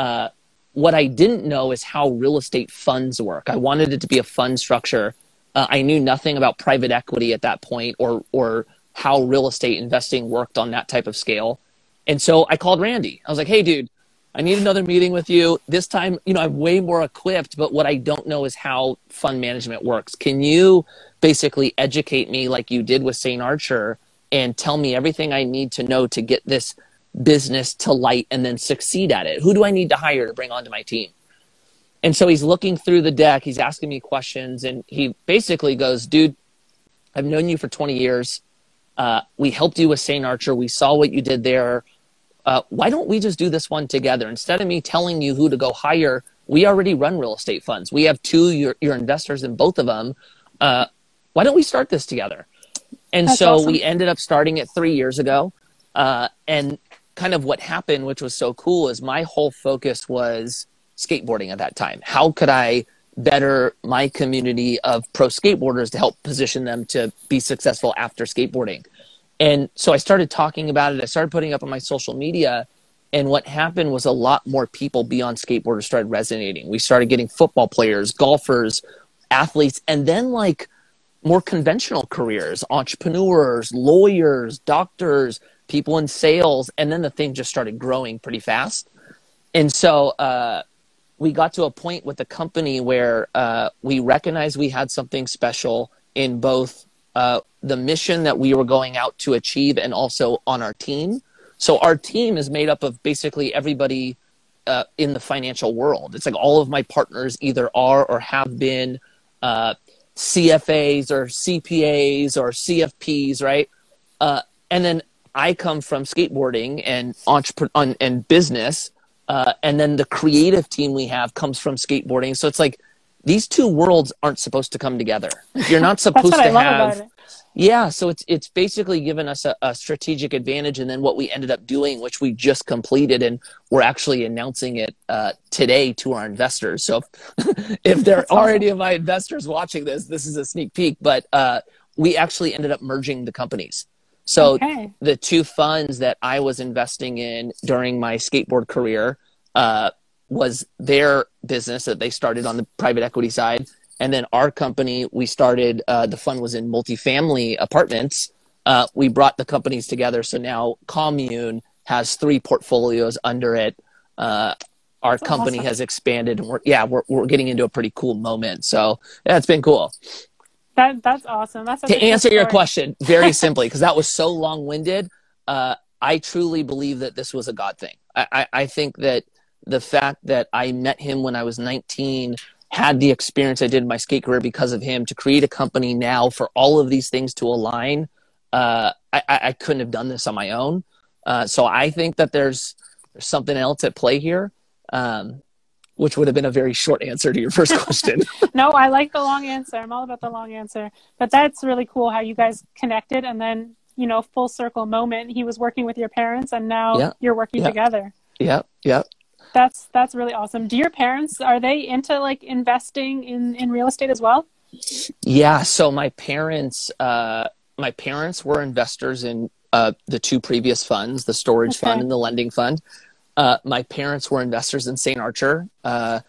Speaker 2: Uh, what I didn't know is how real estate funds work. I wanted it to be a fund structure. Uh, I knew nothing about private equity at that point or or how real estate investing worked on that type of scale. And so I called Randy. I was like, "Hey, dude, I need another meeting with you. This time, you know, I'm way more equipped, but what I don't know is how fund management works. Can you basically educate me like you did with St. Archer and tell me everything I need to know to get this business to light and then succeed at it? Who do I need to hire to bring onto my team? And so he's looking through the deck, he's asking me questions, and he basically goes, Dude, I've known you for 20 years. Uh, we helped you with St. Archer. We saw what you did there. Uh, why don't we just do this one together? Instead of me telling you who to go hire, we already run real estate funds. We have two, your, your investors in both of them. Uh, why don't we start this together? And That's so awesome. we ended up starting it three years ago. Uh, and kind of what happened, which was so cool, is my whole focus was skateboarding at that time. How could I better my community of pro skateboarders to help position them to be successful after skateboarding? And so I started talking about it. I started putting up on my social media. And what happened was a lot more people beyond skateboarders started resonating. We started getting football players, golfers, athletes, and then like more conventional careers, entrepreneurs, lawyers, doctors, people in sales. And then the thing just started growing pretty fast. And so uh, we got to a point with the company where uh, we recognized we had something special in both uh, the mission that we were going out to achieve and also on our team. So our team is made up of basically everybody uh, in the financial world. It's like all of my partners either are or have been uh, CFAs or CPAs or CFPs, right? Uh, and then I come from skateboarding and entrepreneur and business, uh, and then the creative team we have comes from skateboarding. So it's like these two worlds aren't supposed to come together. You're not supposed to have yeah, so it's it's basically given us a, a, strategic advantage, and then what we ended up doing, which we just completed, and we're actually announcing it uh, today to our investors. So if, if there are any of my investors watching this, this is a sneak peek. But uh, we actually ended up merging the companies. So okay. the two funds that I was investing in during my skateboard career uh, was their business that they started on the private equity side and then our company, we started, uh, the fund was in multifamily apartments. uh, we brought the companies together. So now Commune has three portfolios under it. Uh, our That's company awesome. has expanded and we're, yeah, we're, we're getting into a pretty cool moment. So yeah, it's been cool.
Speaker 1: That, that's awesome. That's
Speaker 2: to answer your question very simply, because that was so long winded. Uh, I truly believe that this was a God thing. I, I, I think that the fact that I met him when I was 19, had the experience I did in my skate career because of him to create a company now for all of these things to align. Uh, I, I couldn't have done this on my own. Uh, so I think that there's, there's something else at play here. Um, which would have been a very short answer to your first question.
Speaker 1: no, I like the long answer. I'm all about the long answer. But that's really cool how you guys connected and then, you know, full circle moment. He was working with your parents and now yeah. you're working
Speaker 2: yeah.
Speaker 1: together.
Speaker 2: Yep. Yep.
Speaker 1: That's that's really awesome. Do your parents are they into like investing in in real estate as well?
Speaker 2: Yeah, so my parents uh my parents were investors in uh the two previous funds, the storage okay. fund and the lending fund. Uh my parents were investors in St. Archer. Uh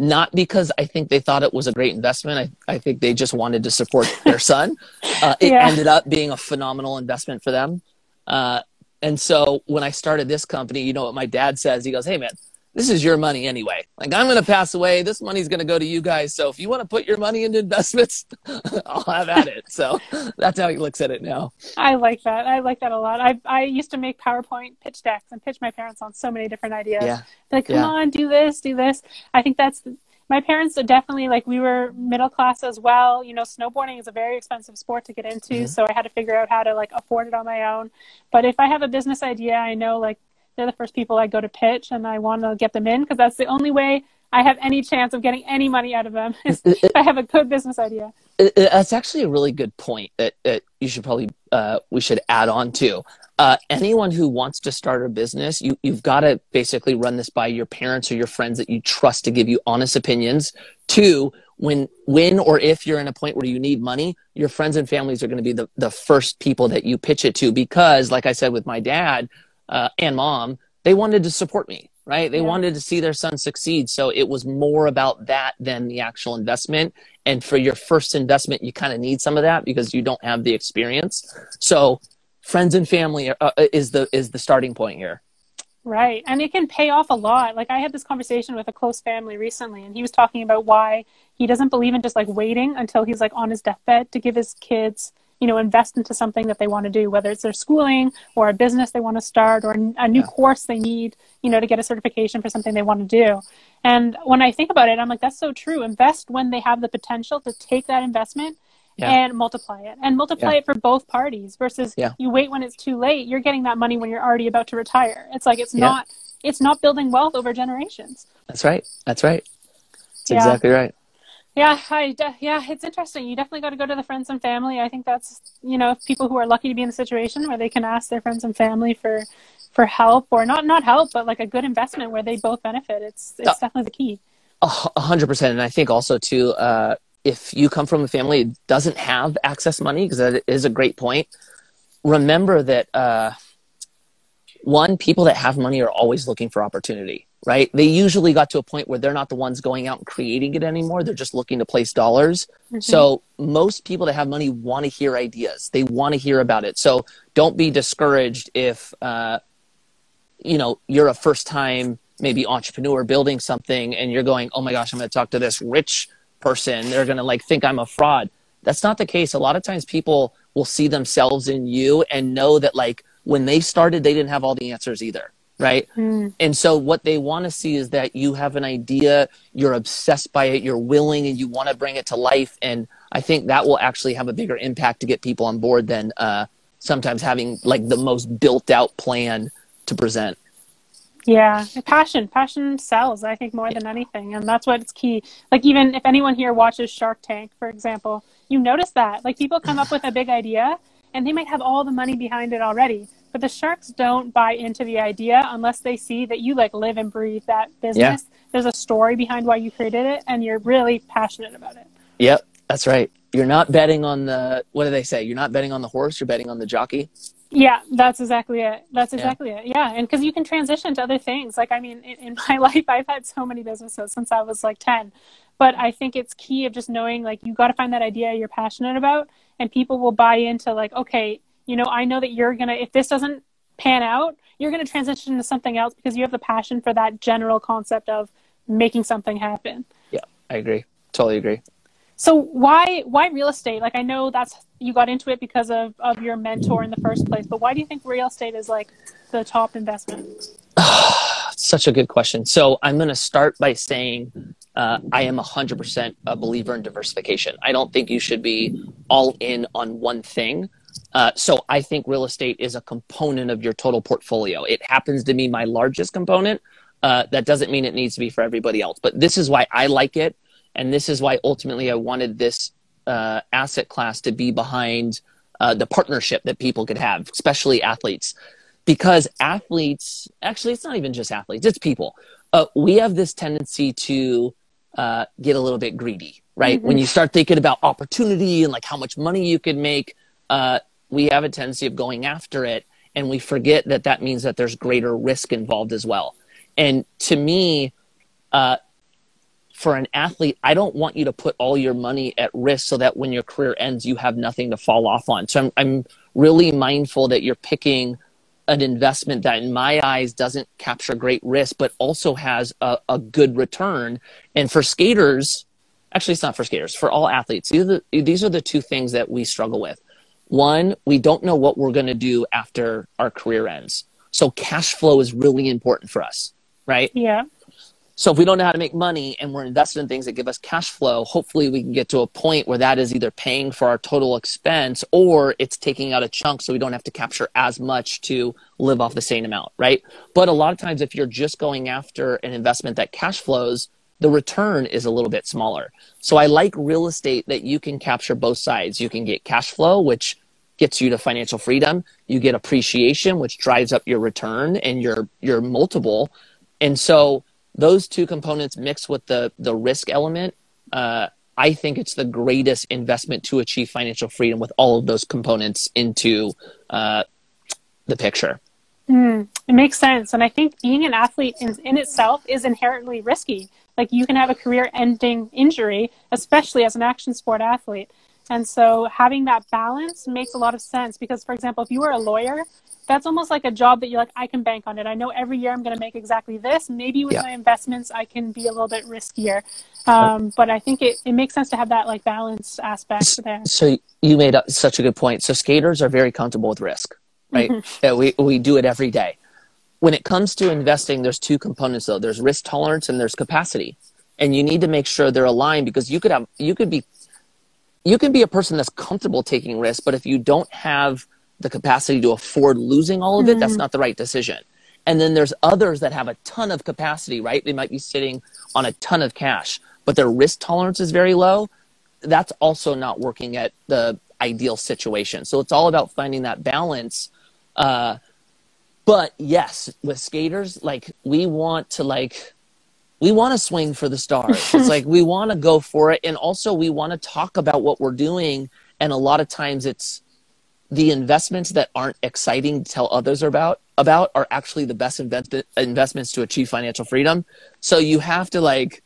Speaker 2: not because I think they thought it was a great investment. I, I think they just wanted to support their son. Uh, it yeah. ended up being a phenomenal investment for them. Uh, and so when I started this company, you know what my dad says? He goes, Hey, man, this is your money anyway. Like I'm going to pass away. This money's going to go to you guys. So if you want to put your money into investments, I'll have at it. So that's how he looks at it now.
Speaker 1: I like that. I like that a lot. I I used to make PowerPoint pitch decks and pitch my parents on so many different ideas. Yeah. Like, come yeah. on, do this, do this. I think that's my parents are definitely like we were middle class as well. You know, snowboarding is a very expensive sport to get into, mm-hmm. so I had to figure out how to like afford it on my own. But if I have a business idea, I know like they're the first people I go to pitch and I want to get them in because that's the only way I have any chance of getting any money out of them is if I have a good business idea.
Speaker 2: That's actually a really good point that, that you should probably uh, we should add on to. Uh, anyone who wants to start a business, you, you've got to basically run this by your parents or your friends that you trust to give you honest opinions. Two, when when or if you're in a point where you need money, your friends and families are going to be the, the first people that you pitch it to because, like I said with my dad, uh, and mom, they wanted to support me, right? They yeah. wanted to see their son succeed. So it was more about that than the actual investment. And for your first investment, you kind of need some of that because you don't have the experience. So friends and family are, uh, is the is the starting point here.
Speaker 1: Right. And it can pay off a lot. Like I had this conversation with a close family recently and he was talking about why he doesn't believe in just like waiting until he's like on his deathbed to give his kids you know invest into something that they want to do whether it's their schooling or a business they want to start or a new yeah. course they need you know to get a certification for something they want to do. And when i think about it i'm like that's so true. Invest when they have the potential to take that investment yeah. and multiply it and multiply yeah. it for both parties versus you wait when it's too late you're getting that money when you're already about to retire. It's like it's not it's not building wealth over generations.
Speaker 2: That's right. That's right. That's exactly right
Speaker 1: yeah, I de- yeah, it's interesting. You definitely got to go to the friends and family. I think that's you know people who are lucky to be in the situation where they can ask their friends and family for for help or not not help, but like a good investment where they both benefit. It's it's uh, definitely the key.
Speaker 2: A hundred percent, and I think also too, uh, if you come from a family that doesn't have access money, because that is a great point. Remember that uh, one, people that have money are always looking for opportunity right? They usually got to a point where they're not the ones going out and creating it anymore. They're just looking to place dollars. Mm-hmm. So most people that have money want to hear ideas. They want to hear about it. So don't be discouraged if, uh, you know, you're a first time maybe entrepreneur building something and you're going, oh my gosh, I'm going to talk to this rich person. They're going to like think I'm a fraud. That's not the case. A lot of times people will see themselves in you and know that like when they started, they didn't have all the answers either right? Mm. And so what they want to see is that you have an idea, you're obsessed by it, you're willing, and you want to bring it to life. And I think that will actually have a bigger impact to get people on board than uh, sometimes having like the most built out plan to present.
Speaker 1: Yeah, passion. Passion sells, I think, more yeah. than anything. And that's what's key. Like, even if anyone here watches Shark Tank, for example, you notice that. Like, people come up with a big idea and they might have all the money behind it already but the sharks don't buy into the idea unless they see that you like live and breathe that business. Yeah. there's a story behind why you created it and you're really passionate about it.
Speaker 2: Yep that's right. You're not betting on the what do they say? You're not betting on the horse you're betting on the jockey?
Speaker 1: Yeah that's exactly it. That's exactly yeah. it. Yeah and because you can transition to other things. Like i mean in, in my life i've had so many businesses since i was like 10 but i think it's key of just knowing like you got to find that idea you're passionate about and people will buy into like okay you know, I know that you're going to, if this doesn't pan out, you're going to transition to something else because you have the passion for that general concept of making something happen.
Speaker 2: Yeah, I agree. Totally agree.
Speaker 1: So why why real estate? Like I know that's you got into it because of, of your mentor in the first place, but why do you think real estate is like the top investment?
Speaker 2: Such a good question. So I'm going to start by saying uh, I am 100% a believer in diversification. I don't think you should be all in on one thing. Uh, so I think real estate is a component of your total portfolio. It happens to be my largest component. Uh, that doesn't mean it needs to be for everybody else. But this is why I like it and this is why ultimately I wanted this uh, asset class to be behind uh, the partnership that people could have, especially athletes. Because athletes, actually, it's not even just athletes, it's people. Uh, we have this tendency to uh, get a little bit greedy, right? Mm-hmm. When you start thinking about opportunity and like how much money you could make, uh, we have a tendency of going after it. And we forget that that means that there's greater risk involved as well. And to me, uh, for an athlete, I don't want you to put all your money at risk so that when your career ends, you have nothing to fall off on. So I'm, I'm really mindful that you're picking an investment that, in my eyes, doesn't capture great risk, but also has a, a good return. And for skaters, actually, it's not for skaters, for all athletes, these are the, these are the two things that we struggle with. One, we don't know what we're going to do after our career ends. So cash flow is really important for us, right?
Speaker 1: Yeah.
Speaker 2: So if we don't know how to make money and we're invested in things that give us cash flow, hopefully we can get to a point where that is either paying for our total expense or it's taking out a chunk so we don't have to capture as much to live off the same amount, right? But a lot of times if you're just going after an investment that cash flows, the return is a little bit smaller. So I like real estate that you can capture both sides. You can get cash flow, which gets you to financial freedom. You get appreciation, which drives up your return and your your multiple. And so those two components mixed with the the risk element, uh, I think it's the greatest investment to achieve financial freedom with all of those components into uh, the picture.
Speaker 1: Mm, it makes sense, and I think being an athlete in, in itself is inherently risky. Like you can have a career-ending injury, especially as an action sport athlete. And so having that balance makes a lot of sense because, for example, if you were a lawyer that's almost like a job that you're like, I can bank on it. I know every year I'm going to make exactly this. Maybe with yeah. my investments, I can be a little bit riskier. Um, but I think it, it makes sense to have that like balance aspect there.
Speaker 2: So you made such a good point. So skaters are very comfortable with risk, right? Mm-hmm. Yeah, we, we do it every day. When it comes to investing, there's two components though. There's risk tolerance and there's capacity. And you need to make sure they're aligned because you could have, you could be, you can be a person that's comfortable taking risks, but if you don't have – the capacity to afford losing all of it, mm-hmm. that's not the right decision. And then there's others that have a ton of capacity, right? They might be sitting on a ton of cash, but their risk tolerance is very low. That's also not working at the ideal situation. So it's all about finding that balance. Uh, but yes, with skaters, like we want to like we want to swing for the stars. it's like we want to go for it, and also we want to talk about what we're doing. And a lot of times it's the investments that aren't exciting to tell others about about are actually the best invest- investments to achieve financial freedom. So you have to like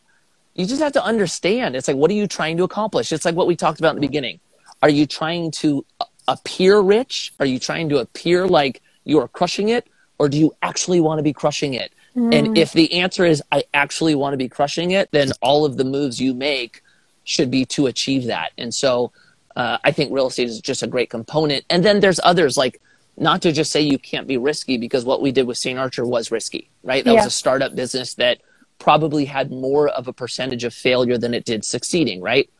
Speaker 2: you just have to understand. It's like what are you trying to accomplish? It's like what we talked about in the beginning. Are you trying to uh, appear rich? Are you trying to appear like you are crushing it or do you actually want to be crushing it? Mm. And if the answer is I actually want to be crushing it, then all of the moves you make should be to achieve that. And so uh, I think real estate is just a great component. And then there's others like not to just say you can't be risky because what we did with St. Archer was risky, right? That yeah. was a startup business that probably had more of a percentage of failure than it did succeeding, right?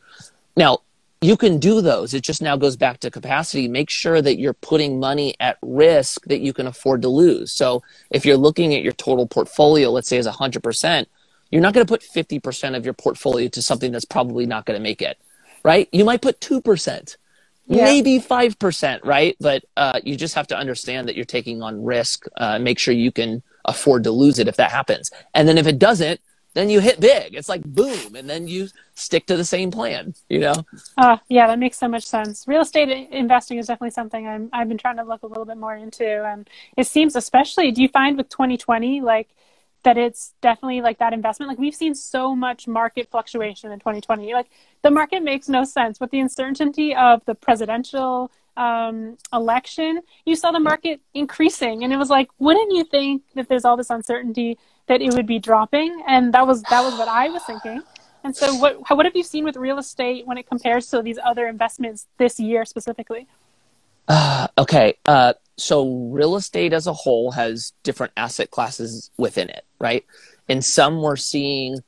Speaker 2: Now, you can do those. It just now goes back to capacity. Make sure that you're putting money at risk that you can afford to lose. So if you're looking at your total portfolio, let's say is 100%, you're not going to put 50% of your portfolio to something that's probably not going to make it right? You might put 2%, yeah. maybe 5%, right? But uh, you just have to understand that you're taking on risk. Uh, make sure you can afford to lose it if that happens. And then if it doesn't, then you hit big. It's like boom, and then you stick to the same plan. You know?
Speaker 1: Uh, yeah, that makes so much sense. Real estate investing is definitely something I'm I've been trying to look a little bit more into, and it seems especially. Do you find with 2020 like that it's definitely like that investment. Like we've seen so much market fluctuation in 2020. Like the market makes no sense with the uncertainty of the presidential um, election, you saw the market increasing, and it was like, wouldn't you think that there's all this uncertainty that it would be dropping? And that was that was what I was thinking. And so, what what have you seen with real estate when it compares to these other investments this year specifically?
Speaker 2: Uh, okay, uh, so real estate as a whole has different asset classes within it, right? And some we're seeing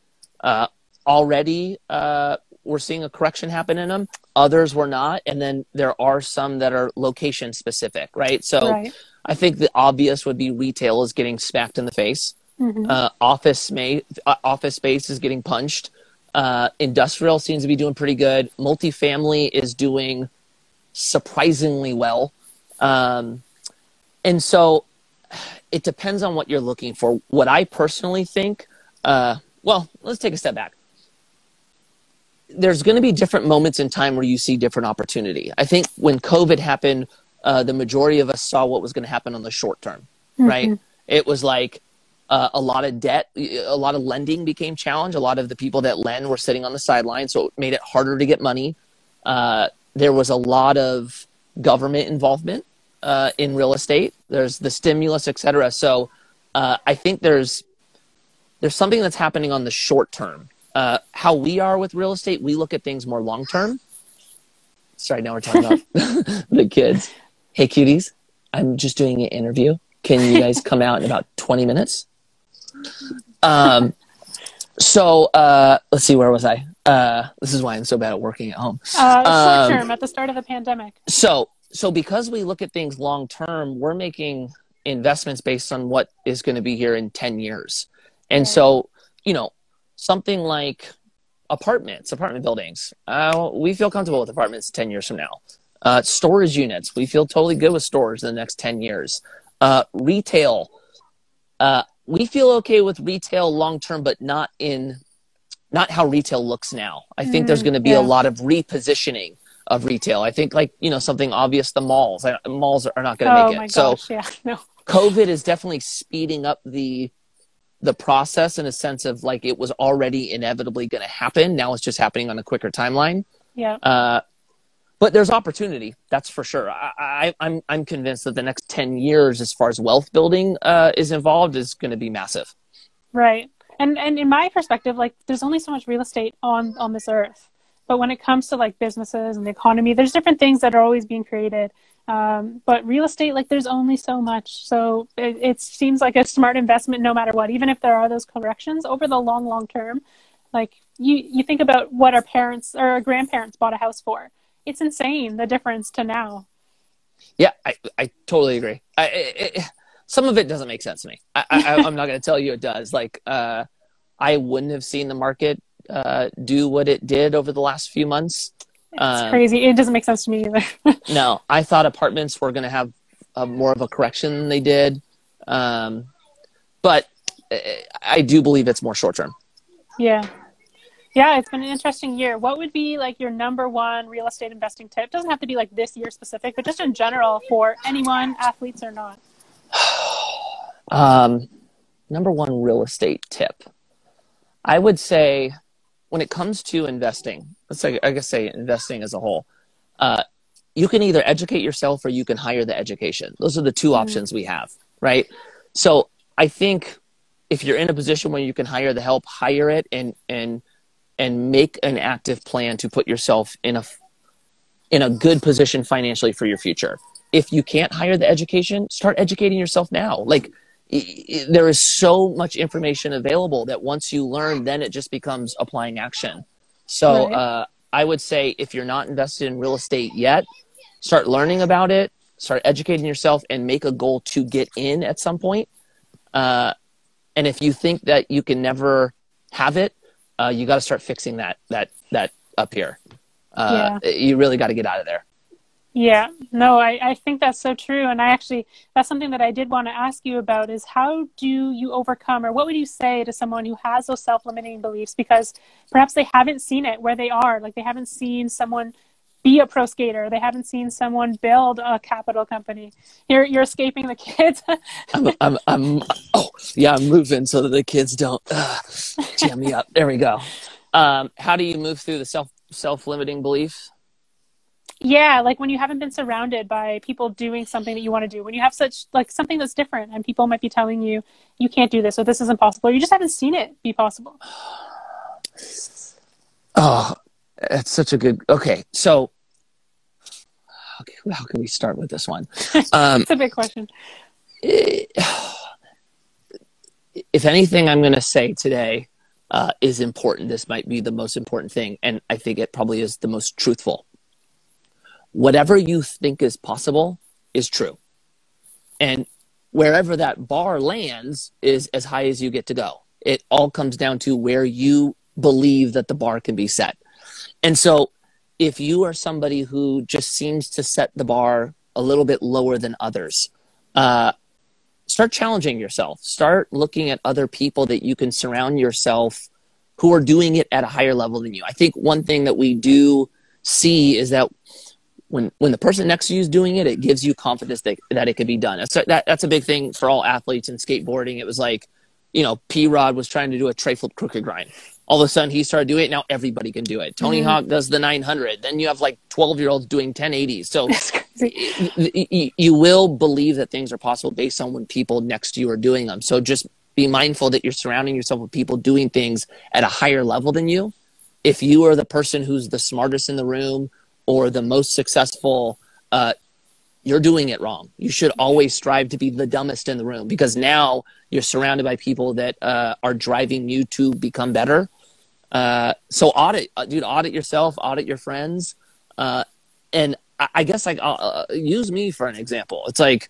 Speaker 2: uh, already uh, we're seeing a correction happen in them. Others we're not, and then there are some that are location specific, right? So right. I think the obvious would be retail is getting smacked in the face. Mm-hmm. Uh, office may uh, office space is getting punched. Uh, industrial seems to be doing pretty good. Multifamily is doing surprisingly well. Um, and so it depends on what you're looking for. What I personally think, uh, well, let's take a step back. There's going to be different moments in time where you see different opportunity. I think when COVID happened, uh, the majority of us saw what was going to happen on the short term, mm-hmm. right? It was like uh, a lot of debt, a lot of lending became challenged. A lot of the people that lend were sitting on the sidelines, so it made it harder to get money. Uh, there was a lot of government involvement uh, in real estate. There's the stimulus, et cetera. So uh, I think there's there's something that's happening on the short term. Uh, how we are with real estate, we look at things more long term. Sorry, now we're talking about the kids. Hey, cuties, I'm just doing an interview. Can you guys come out in about 20 minutes? Um, so uh, let's see, where was I? Uh, this is why I'm so bad at working at home.
Speaker 1: Uh, short um, term, um, at the start of the pandemic.
Speaker 2: So so because we look at things long term, we're making investments based on what is going to be here in 10 years. And right. so, you know, something like apartments, apartment buildings, uh, we feel comfortable with apartments 10 years from now. Uh, storage units, we feel totally good with storage in the next 10 years. Uh, retail, uh, we feel okay with retail long term, but not in not how retail looks now. I think mm, there's going to be yeah. a lot of repositioning of retail. I think like you know something obvious, the malls. Malls are not going to
Speaker 1: oh,
Speaker 2: make it.
Speaker 1: Gosh, so yeah, no.
Speaker 2: COVID is definitely speeding up the the process in a sense of like it was already inevitably going to happen. Now it's just happening on a quicker timeline.
Speaker 1: Yeah. Uh,
Speaker 2: but there's opportunity, that's for sure. I, I, I'm I'm convinced that the next ten years, as far as wealth building uh, is involved, is going to be massive.
Speaker 1: Right. And and in my perspective, like there's only so much real estate on on this earth. But when it comes to like businesses and the economy, there's different things that are always being created. Um, but real estate, like there's only so much. So it, it seems like a smart investment no matter what, even if there are those corrections over the long, long term. Like you, you think about what our parents or our grandparents bought a house for. It's insane the difference to now.
Speaker 2: Yeah, I, I totally agree. I, it, some of it doesn't make sense to me. I, I'm not going to tell you it does. Like, uh, I wouldn't have seen the market uh, do what it did over the last few months.
Speaker 1: It's um, crazy. It doesn't make sense to me either.
Speaker 2: no, I thought apartments were going to have a, more of a correction than they did, um, but uh, I do believe it's more short term.
Speaker 1: Yeah. Yeah, it's been an interesting year. What would be like your number one real estate investing tip? Doesn't have to be like this year specific, but just in general for anyone, athletes or not.
Speaker 2: um, number one real estate tip. I would say when it comes to investing, let's say I guess say investing as a whole, uh, you can either educate yourself or you can hire the education. Those are the 2 mm-hmm. options we have, right? So I think if you're in a position where you can hire the help, hire it and and and make an active plan to put yourself in a in a good position financially for your future. If you can't hire the education, start educating yourself now. Like there is so much information available that once you learn, then it just becomes applying action. So right. uh, I would say if you're not invested in real estate yet, start learning about it, start educating yourself, and make a goal to get in at some point. Uh, and if you think that you can never have it, uh, you got to start fixing that that that up here. Uh, yeah. You really got to get out of there.
Speaker 1: Yeah, no, I, I think that's so true. And I actually, that's something that I did want to ask you about is how do you overcome, or what would you say to someone who has those self limiting beliefs? Because perhaps they haven't seen it where they are. Like they haven't seen someone be a pro skater. They haven't seen someone build a capital company. You're, you're escaping the kids.
Speaker 2: I'm, I'm, I'm, oh, yeah, I'm moving so that the kids don't uh, jam me up. There we go. Um, how do you move through the self self limiting beliefs?
Speaker 1: Yeah, like when you haven't been surrounded by people doing something that you want to do, when you have such like something that's different and people might be telling you you can't do this or this isn't possible, or you just haven't seen it be possible.
Speaker 2: Oh, that's such a good. Okay, so okay, how can we start with this one?
Speaker 1: Um, it's a big question.
Speaker 2: If anything, I'm going to say today uh, is important. This might be the most important thing, and I think it probably is the most truthful. Whatever you think is possible is true, and wherever that bar lands is as high as you get to go. It all comes down to where you believe that the bar can be set. And so if you are somebody who just seems to set the bar a little bit lower than others, uh, start challenging yourself. Start looking at other people that you can surround yourself who are doing it at a higher level than you. I think one thing that we do see is that when when the person next to you is doing it, it gives you confidence that, that it could be done. That's a, that, that's a big thing for all athletes in skateboarding. It was like, you know, P Rod was trying to do a tre flip crooked grind all of a sudden he started doing it. Now everybody can do it. Tony mm-hmm. Hawk does the 900. Then you have like 12 year olds doing 1080s. So you, you will believe that things are possible based on when people next to you are doing them. So just be mindful that you're surrounding yourself with people doing things at a higher level than you. If you are the person who's the smartest in the room or the most successful, uh, you're doing it wrong. You should always strive to be the dumbest in the room because now you're surrounded by people that uh, are driving you to become better uh, so audit, uh, dude, audit yourself, audit your friends, uh, and I, I, guess like uh, use me for an example. It's like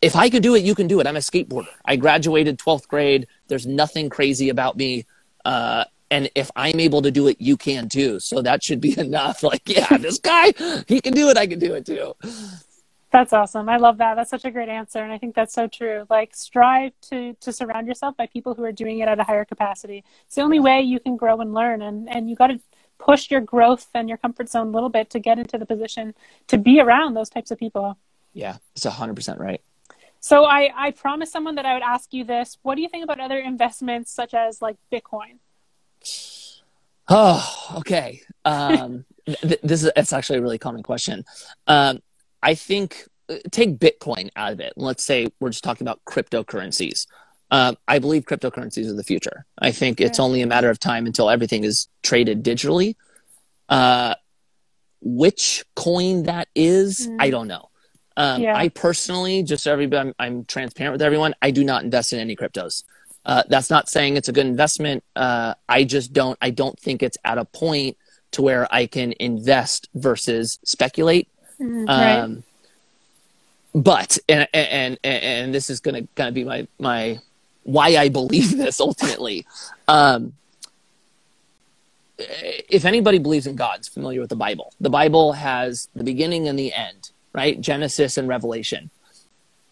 Speaker 2: if I could do it, you can do it. I'm a skateboarder. I graduated 12th grade. There's nothing crazy about me. And if I'm able to do it, you can too. So that should be enough. Like, yeah, this guy, he can do it. I can do it too.
Speaker 1: That's awesome. I love that. That's such a great answer. And I think that's so true. Like strive to to surround yourself by people who are doing it at a higher capacity. It's the only way you can grow and learn and, and you gotta push your growth and your comfort zone a little bit to get into the position to be around those types of people.
Speaker 2: Yeah, it's hundred percent right.
Speaker 1: So I, I promised someone that I would ask you this. What do you think about other investments such as like Bitcoin?
Speaker 2: Oh, okay. Um, th- this is it's actually a really common question. Um, I think uh, take Bitcoin out of it. Let's say we're just talking about cryptocurrencies. Uh, I believe cryptocurrencies are the future. I think it's only a matter of time until everything is traded digitally. Uh, which coin that is, mm. I don't know. Um, yeah. I personally, just so everybody, I'm, I'm, transparent with everyone. I do not invest in any cryptos. Uh, that's not saying it's a good investment. Uh, I just don't. I don't think it's at a point to where I can invest versus speculate. Mm, right. Um, but and, and and and this is gonna gonna be my my why I believe this ultimately. Um, if anybody believes in God's familiar with the Bible, the Bible has the beginning and the end, right? Genesis and Revelation.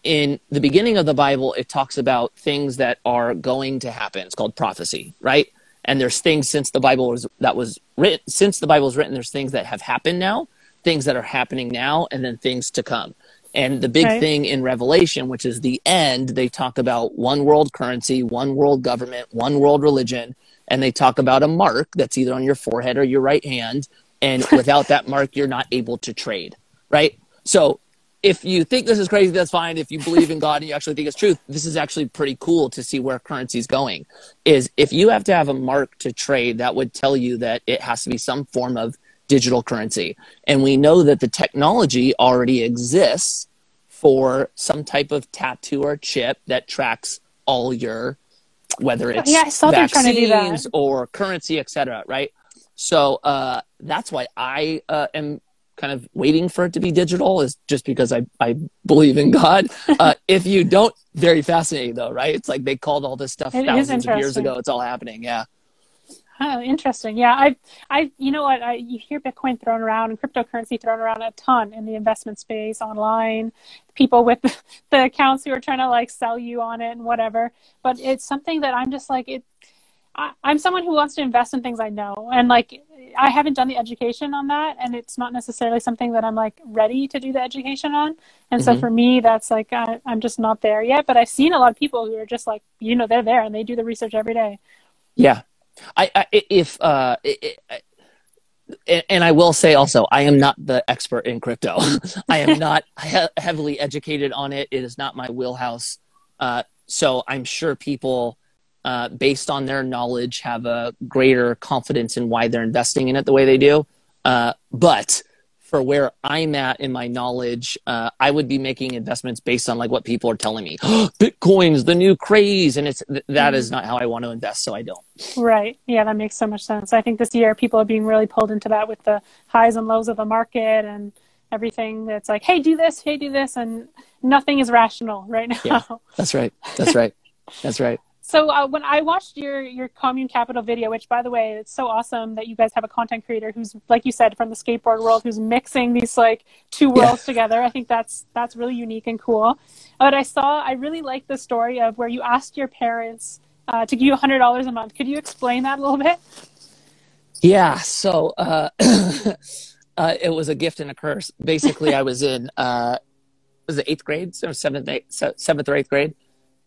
Speaker 2: In the beginning of the Bible, it talks about things that are going to happen. It's called prophecy, right? And there's things since the Bible was that was written since the Bible was written. There's things that have happened now, things that are happening now and then things to come. And the big thing in Revelation, which is the end, they talk about one world currency, one world government, one world religion, and they talk about a mark that's either on your forehead or your right hand. And without that mark, you're not able to trade, right? So if you think this is crazy, that's fine. If you believe in God and you actually think it's truth, this is actually pretty cool to see where currency is going. Is if you have to have a mark to trade, that would tell you that it has to be some form of digital currency. And we know that the technology already exists for some type of tattoo or chip that tracks all your whether it's yeah, vaccines or currency, etc. Right. So uh, that's why I uh, am kind of waiting for it to be digital is just because I, I believe in God. Uh, if you don't, very fascinating though, right? It's like they called all this stuff it thousands of years ago. It's all happening. Yeah.
Speaker 1: Oh, interesting. Yeah, I, I, you know what? I, you hear Bitcoin thrown around and cryptocurrency thrown around a ton in the investment space online. People with the accounts who are trying to like sell you on it and whatever. But it's something that I'm just like it. I, I'm someone who wants to invest in things I know, and like I haven't done the education on that, and it's not necessarily something that I'm like ready to do the education on. And mm-hmm. so for me, that's like I, I'm just not there yet. But I've seen a lot of people who are just like, you know, they're there and they do the research every day.
Speaker 2: Yeah, I, I if uh, and, and, I will say also, I am not the expert in crypto. I am not he- heavily educated on it. It is not my wheelhouse. Uh, so I'm sure people, uh, based on their knowledge, have a greater confidence in why they're investing in it the way they do. Uh, but for where I'm at in my knowledge, uh, I would be making investments based on like what people are telling me. Bitcoin's the new craze, and it's th- that mm-hmm. is not how I want to invest, so I don't.
Speaker 1: Right. Yeah, that makes so much sense. I think this year people are being really pulled into that with the highs and lows of the market and everything. That's like, hey, do this, hey, do this, and nothing is rational right now.
Speaker 2: Yeah, that's right. That's right. That's right.
Speaker 1: So uh, when I watched your your commune capital video, which by the way, it's so awesome that you guys have a content creator who's like you said from the skateboard world who's mixing these like two worlds yeah. together. I think that's that's really unique and cool. But I saw I really like the story of where you asked your parents uh, to give you hundred dollars a month. Could you explain that a little bit?
Speaker 2: Yeah. So uh, uh it was a gift and a curse. Basically, I was in uh, was it eighth grade, so seventh, eighth, seventh or eighth grade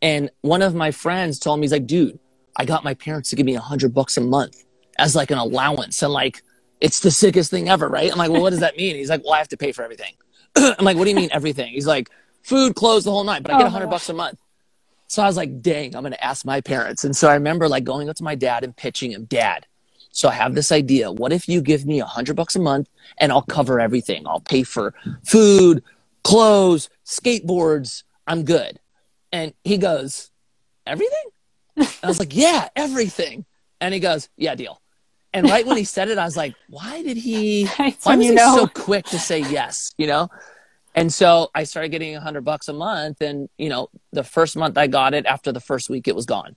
Speaker 2: and one of my friends told me, he's like, dude, I got my parents to give me a hundred bucks a month as like an allowance. And like, it's the sickest thing ever, right? I'm like, well, what does that mean? He's like, well, I have to pay for everything. I'm like, what do you mean everything? He's like, food, clothes, the whole night, but I get a oh, hundred bucks a month. So I was like, dang, I'm going to ask my parents. And so I remember like going up to my dad and pitching him, dad, so I have this idea. What if you give me a hundred bucks a month and I'll cover everything? I'll pay for food, clothes, skateboards. I'm good. And he goes, Everything? I was like, Yeah, everything. And he goes, Yeah, deal. And right when he said it, I was like, Why did he why was he know. so quick to say yes? You know? And so I started getting a hundred bucks a month. And, you know, the first month I got it, after the first week, it was gone.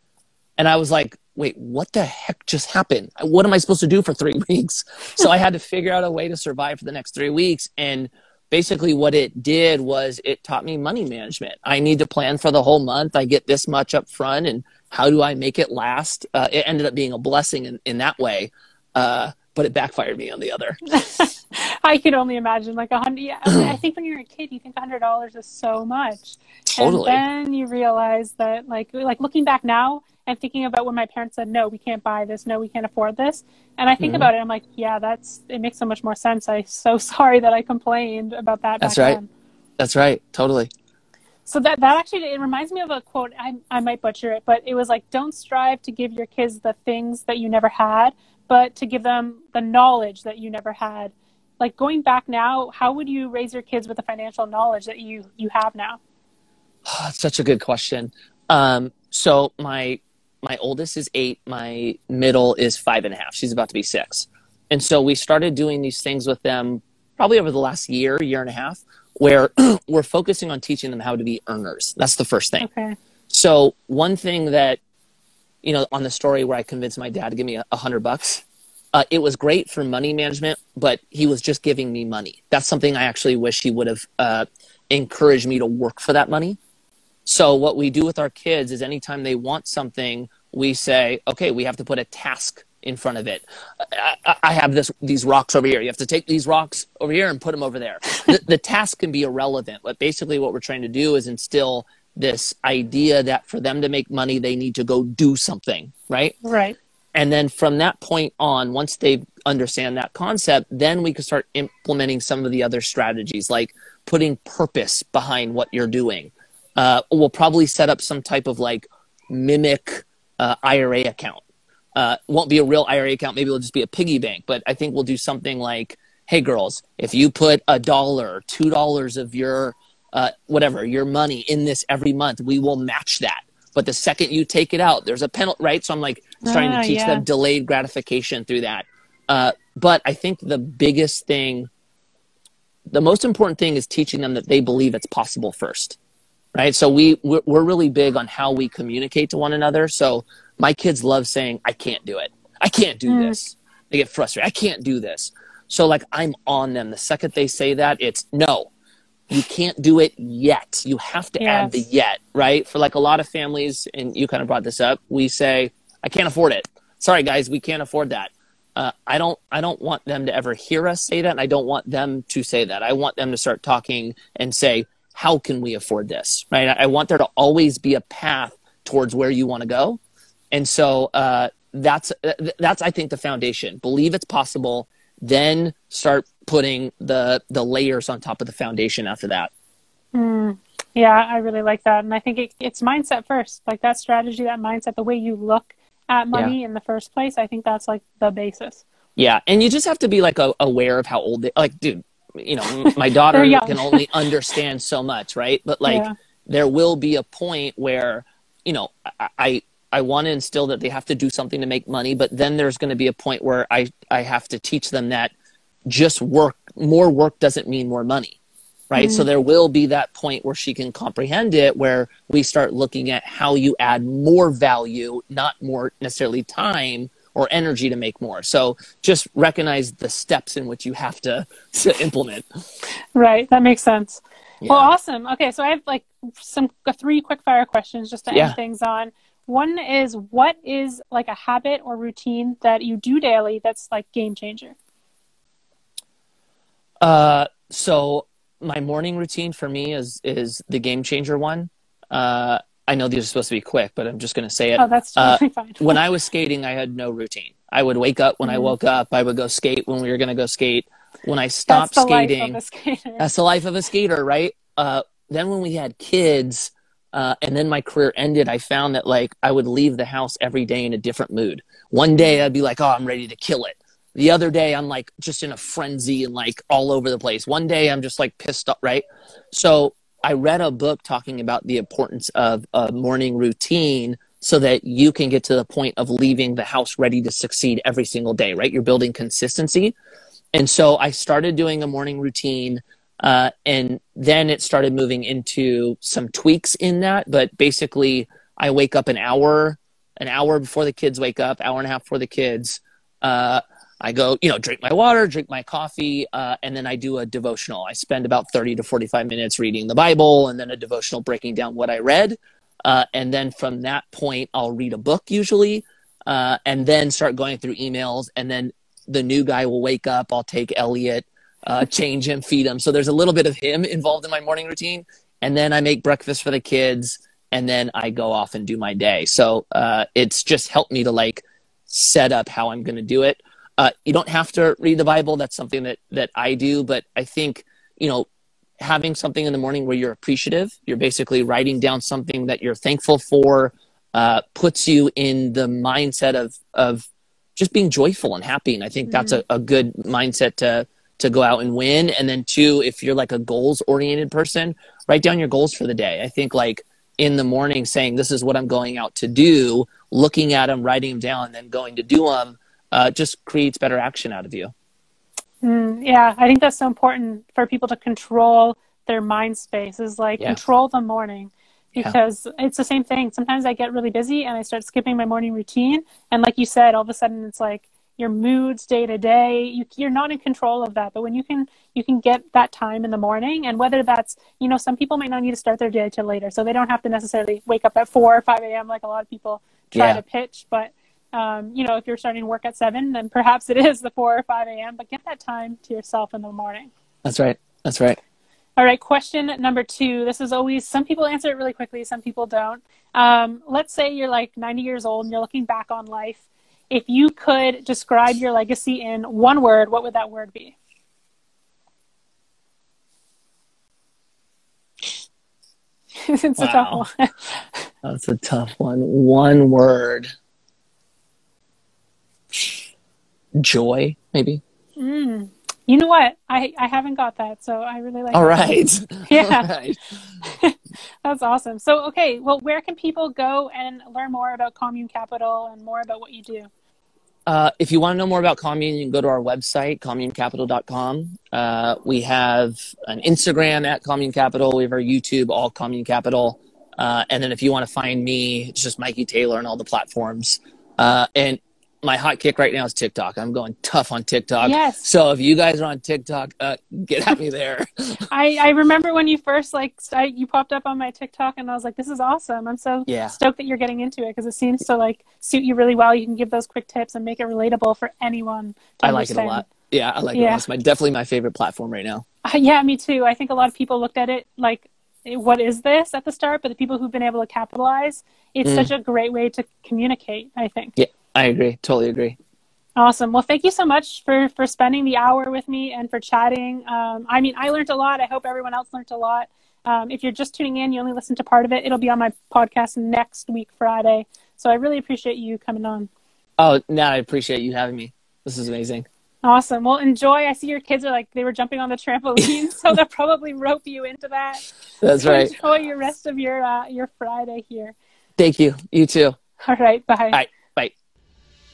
Speaker 2: And I was like, wait, what the heck just happened? What am I supposed to do for three weeks? So I had to figure out a way to survive for the next three weeks. And basically what it did was it taught me money management. I need to plan for the whole month. I get this much up front and how do I make it last? Uh, it ended up being a blessing in, in that way. Uh, but it backfired me on the other.
Speaker 1: I can only imagine like a hundred. Yeah, I think when you're a kid, you think a hundred dollars is so much.
Speaker 2: Totally.
Speaker 1: And then you realize that, like, like looking back now and thinking about when my parents said, "No, we can't buy this. No, we can't afford this," and I think mm-hmm. about it, I'm like, "Yeah, that's it makes so much more sense." I'm so sorry that I complained about that.
Speaker 2: That's right.
Speaker 1: Then.
Speaker 2: That's right. Totally.
Speaker 1: So that that actually it reminds me of a quote. I I might butcher it, but it was like, "Don't strive to give your kids the things that you never had, but to give them the knowledge that you never had." Like going back now, how would you raise your kids with the financial knowledge that you you have now?
Speaker 2: such a good question. Um, so my my oldest is eight, my middle is five and a half. She's about to be six. And so we started doing these things with them probably over the last year, year and a half, where we're focusing on teaching them how to be earners. That's the first thing.
Speaker 1: Okay.
Speaker 2: So one thing that, you know, on the story where I convinced my dad to give me a, hundred bucks, uh, it was great for money management, but he was just giving me money. That's something I actually wish he would have uh, encouraged me to work for that money so what we do with our kids is anytime they want something, we say, okay, we have to put a task in front of it. I, I have this these rocks over here. You have to take these rocks over here and put them over there. the, the task can be irrelevant, but basically what we're trying to do is instill this idea that for them to make money, they need to go do something, right?
Speaker 1: Right.
Speaker 2: And then from that point on, once they understand that concept, then we can start implementing some of the other strategies, like putting purpose behind what you're doing uh, we'll probably set up some type of like mimic uh, IRA account. Uh, won't be a real IRA account. Maybe it'll just be a piggy bank. But I think we'll do something like, hey, girls, if you put a dollar, two dollars of your uh, whatever your money in this every month, we will match that. But the second you take it out, there's a penalty, right? So I'm like trying to ah, teach yeah. them delayed gratification through that. Uh, but I think the biggest thing, the most important thing is teaching them that they believe it's possible first right? So we we're really big on how we communicate to one another. So my kids love saying, "I can't do it. I can't do mm. this." They get frustrated. I can't do this. So like I'm on them. The second they say that, it's no. You can't do it yet. You have to yes. add the yet, right? For like a lot of families, and you kind of brought this up, we say, I can't afford it. Sorry, guys, we can't afford that. Uh, I don't I don't want them to ever hear us say that, and I don't want them to say that. I want them to start talking and say, how can we afford this right i want there to always be a path towards where you want to go and so uh, that's that's i think the foundation believe it's possible then start putting the the layers on top of the foundation after that.
Speaker 1: Mm, yeah, I really like that, and I think it, it's mindset first, like that strategy, that mindset, the way you look at money yeah. in the first place. I think that's like the basis.
Speaker 2: Yeah, and you just have to be like a, aware of how old they like, dude. You know, my daughter can only understand so much, right? But like, yeah. there will be a point where, you know, I, I I want to instill that they have to do something to make money, but then there's going to be a point where I, I have to teach them that just work, more work doesn't mean more money. Right. Mm. So there will be that point where she can comprehend it, where we start looking at how you add more value, not more necessarily time or energy to make more. So just recognize the steps in which you have to, to implement.
Speaker 1: Right. That makes sense. Yeah. Well, awesome. Okay. So I have like some three quick fire questions just to yeah. end things on. One is what is like a habit or routine that you do daily that's like game changer?
Speaker 2: Uh, so my morning routine for me is is the game changer one. Uh, I know these are supposed to be quick, but I'm just going to say it.
Speaker 1: Oh, that's uh, totally uh, fine.
Speaker 2: when I was skating, I had no routine. I would wake up when mm-hmm. I woke up. I would go skate when we were going to go skate. When I stopped
Speaker 1: that's
Speaker 2: skating,
Speaker 1: that's
Speaker 2: the life of a skater, right? Uh, then when we had kids, uh, and then my career ended, I found that like I would leave the house every day in a different mood. One day I'd be like, oh, I'm ready to kill it. The other day I'm like just in a frenzy and like all over the place. One day I'm just like pissed off, right? So I read a book talking about the importance of a morning routine so that you can get to the point of leaving the house ready to succeed every single day, right? You're building consistency. And so I started doing a morning routine uh, and then it started moving into some tweaks in that. But basically, I wake up an hour, an hour before the kids wake up, hour and a half before the kids. Uh, I go, you know, drink my water, drink my coffee, uh, and then I do a devotional. I spend about 30 to 45 minutes reading the Bible and then a devotional breaking down what I read. Uh, and then from that point, I'll read a book usually, uh, and then start going through emails. And then the new guy will wake up. I'll take Elliot uh, change him, feed him. So there's a little bit of him involved in my morning routine. And then I make breakfast for the kids and then I go off and do my day. So uh, it's just helped me to like set up how I'm going to do it. Uh, you don't have to read the Bible. That's something that, that I do. But I think, you know, having something in the morning where you're appreciative, you're basically writing down something that you're thankful for, uh, puts you in the mindset of, of just being joyful and happy. And I think that's mm-hmm. a, a good mindset to, to go out and win. And then two, if you're like a goals oriented person, write down your goals for the day. I think like in the morning saying, this is what I'm going out to do, looking at them, writing them down, and then going to do them uh, just creates better action out of you.
Speaker 1: Mm, yeah, I think that's so important for people to control their mind space is like yeah. control the morning because yeah. it's the same thing. Sometimes I get really busy and I start skipping my morning routine. And like you said, all of a sudden it's like your moods day to day you, you're not in control of that but when you can you can get that time in the morning and whether that's you know some people might not need to start their day till later so they don't have to necessarily wake up at 4 or 5 a.m like a lot of people try yeah. to pitch but um, you know if you're starting work at 7 then perhaps it is the 4 or 5 a.m but get that time to yourself in the morning
Speaker 2: that's right that's right
Speaker 1: all right, question number two. This is always, some people answer it really quickly, some people don't. Um, let's say you're like 90 years old and you're looking back on life if you could describe your legacy in one word, what would that word be? it's wow. a tough one.
Speaker 2: That's a tough one. One word. Joy, maybe.
Speaker 1: Mm. You know what? I, I haven't got that, so I really like.
Speaker 2: All right.
Speaker 1: Yeah. All right. That's awesome. So, okay, well, where can people go and learn more about Commune Capital and more about what you do?
Speaker 2: Uh, if you want to know more about Commune, you can go to our website, communecapital.com. Uh, we have an Instagram at Commune Capital. We have our YouTube, all Commune Capital. Uh, and then if you want to find me, it's just Mikey Taylor on all the platforms. Uh, and my hot kick right now is TikTok. I'm going tough on TikTok.
Speaker 1: Yes.
Speaker 2: So if you guys are on TikTok, uh, get at me there.
Speaker 1: I, I remember when you first like I, you popped up on my TikTok, and I was like, "This is awesome! I'm so yeah. stoked that you're getting into it because it seems to like suit you really well. You can give those quick tips and make it relatable for anyone.
Speaker 2: I understand. like it a lot. Yeah, I like yeah. it. A lot. It's my definitely my favorite platform right now.
Speaker 1: Uh, yeah, me too. I think a lot of people looked at it like what is this at the start, but the people who've been able to capitalize, it's mm. such a great way to communicate. I think.
Speaker 2: Yeah, I agree. Totally agree.
Speaker 1: Awesome. Well, thank you so much for for spending the hour with me and for chatting. Um, I mean, I learned a lot. I hope everyone else learned a lot. Um, if you're just tuning in, you only listen to part of it. It'll be on my podcast next week, Friday. So I really appreciate you coming on.
Speaker 2: Oh, no, I appreciate you having me. This is amazing.
Speaker 1: Awesome. Well, enjoy. I see your kids are like they were jumping on the trampoline, so they'll probably rope you into that.
Speaker 2: That's
Speaker 1: so
Speaker 2: right.
Speaker 1: Enjoy your rest of your uh, your Friday here.
Speaker 2: Thank you. You too.
Speaker 1: All right. Bye.
Speaker 2: Bye.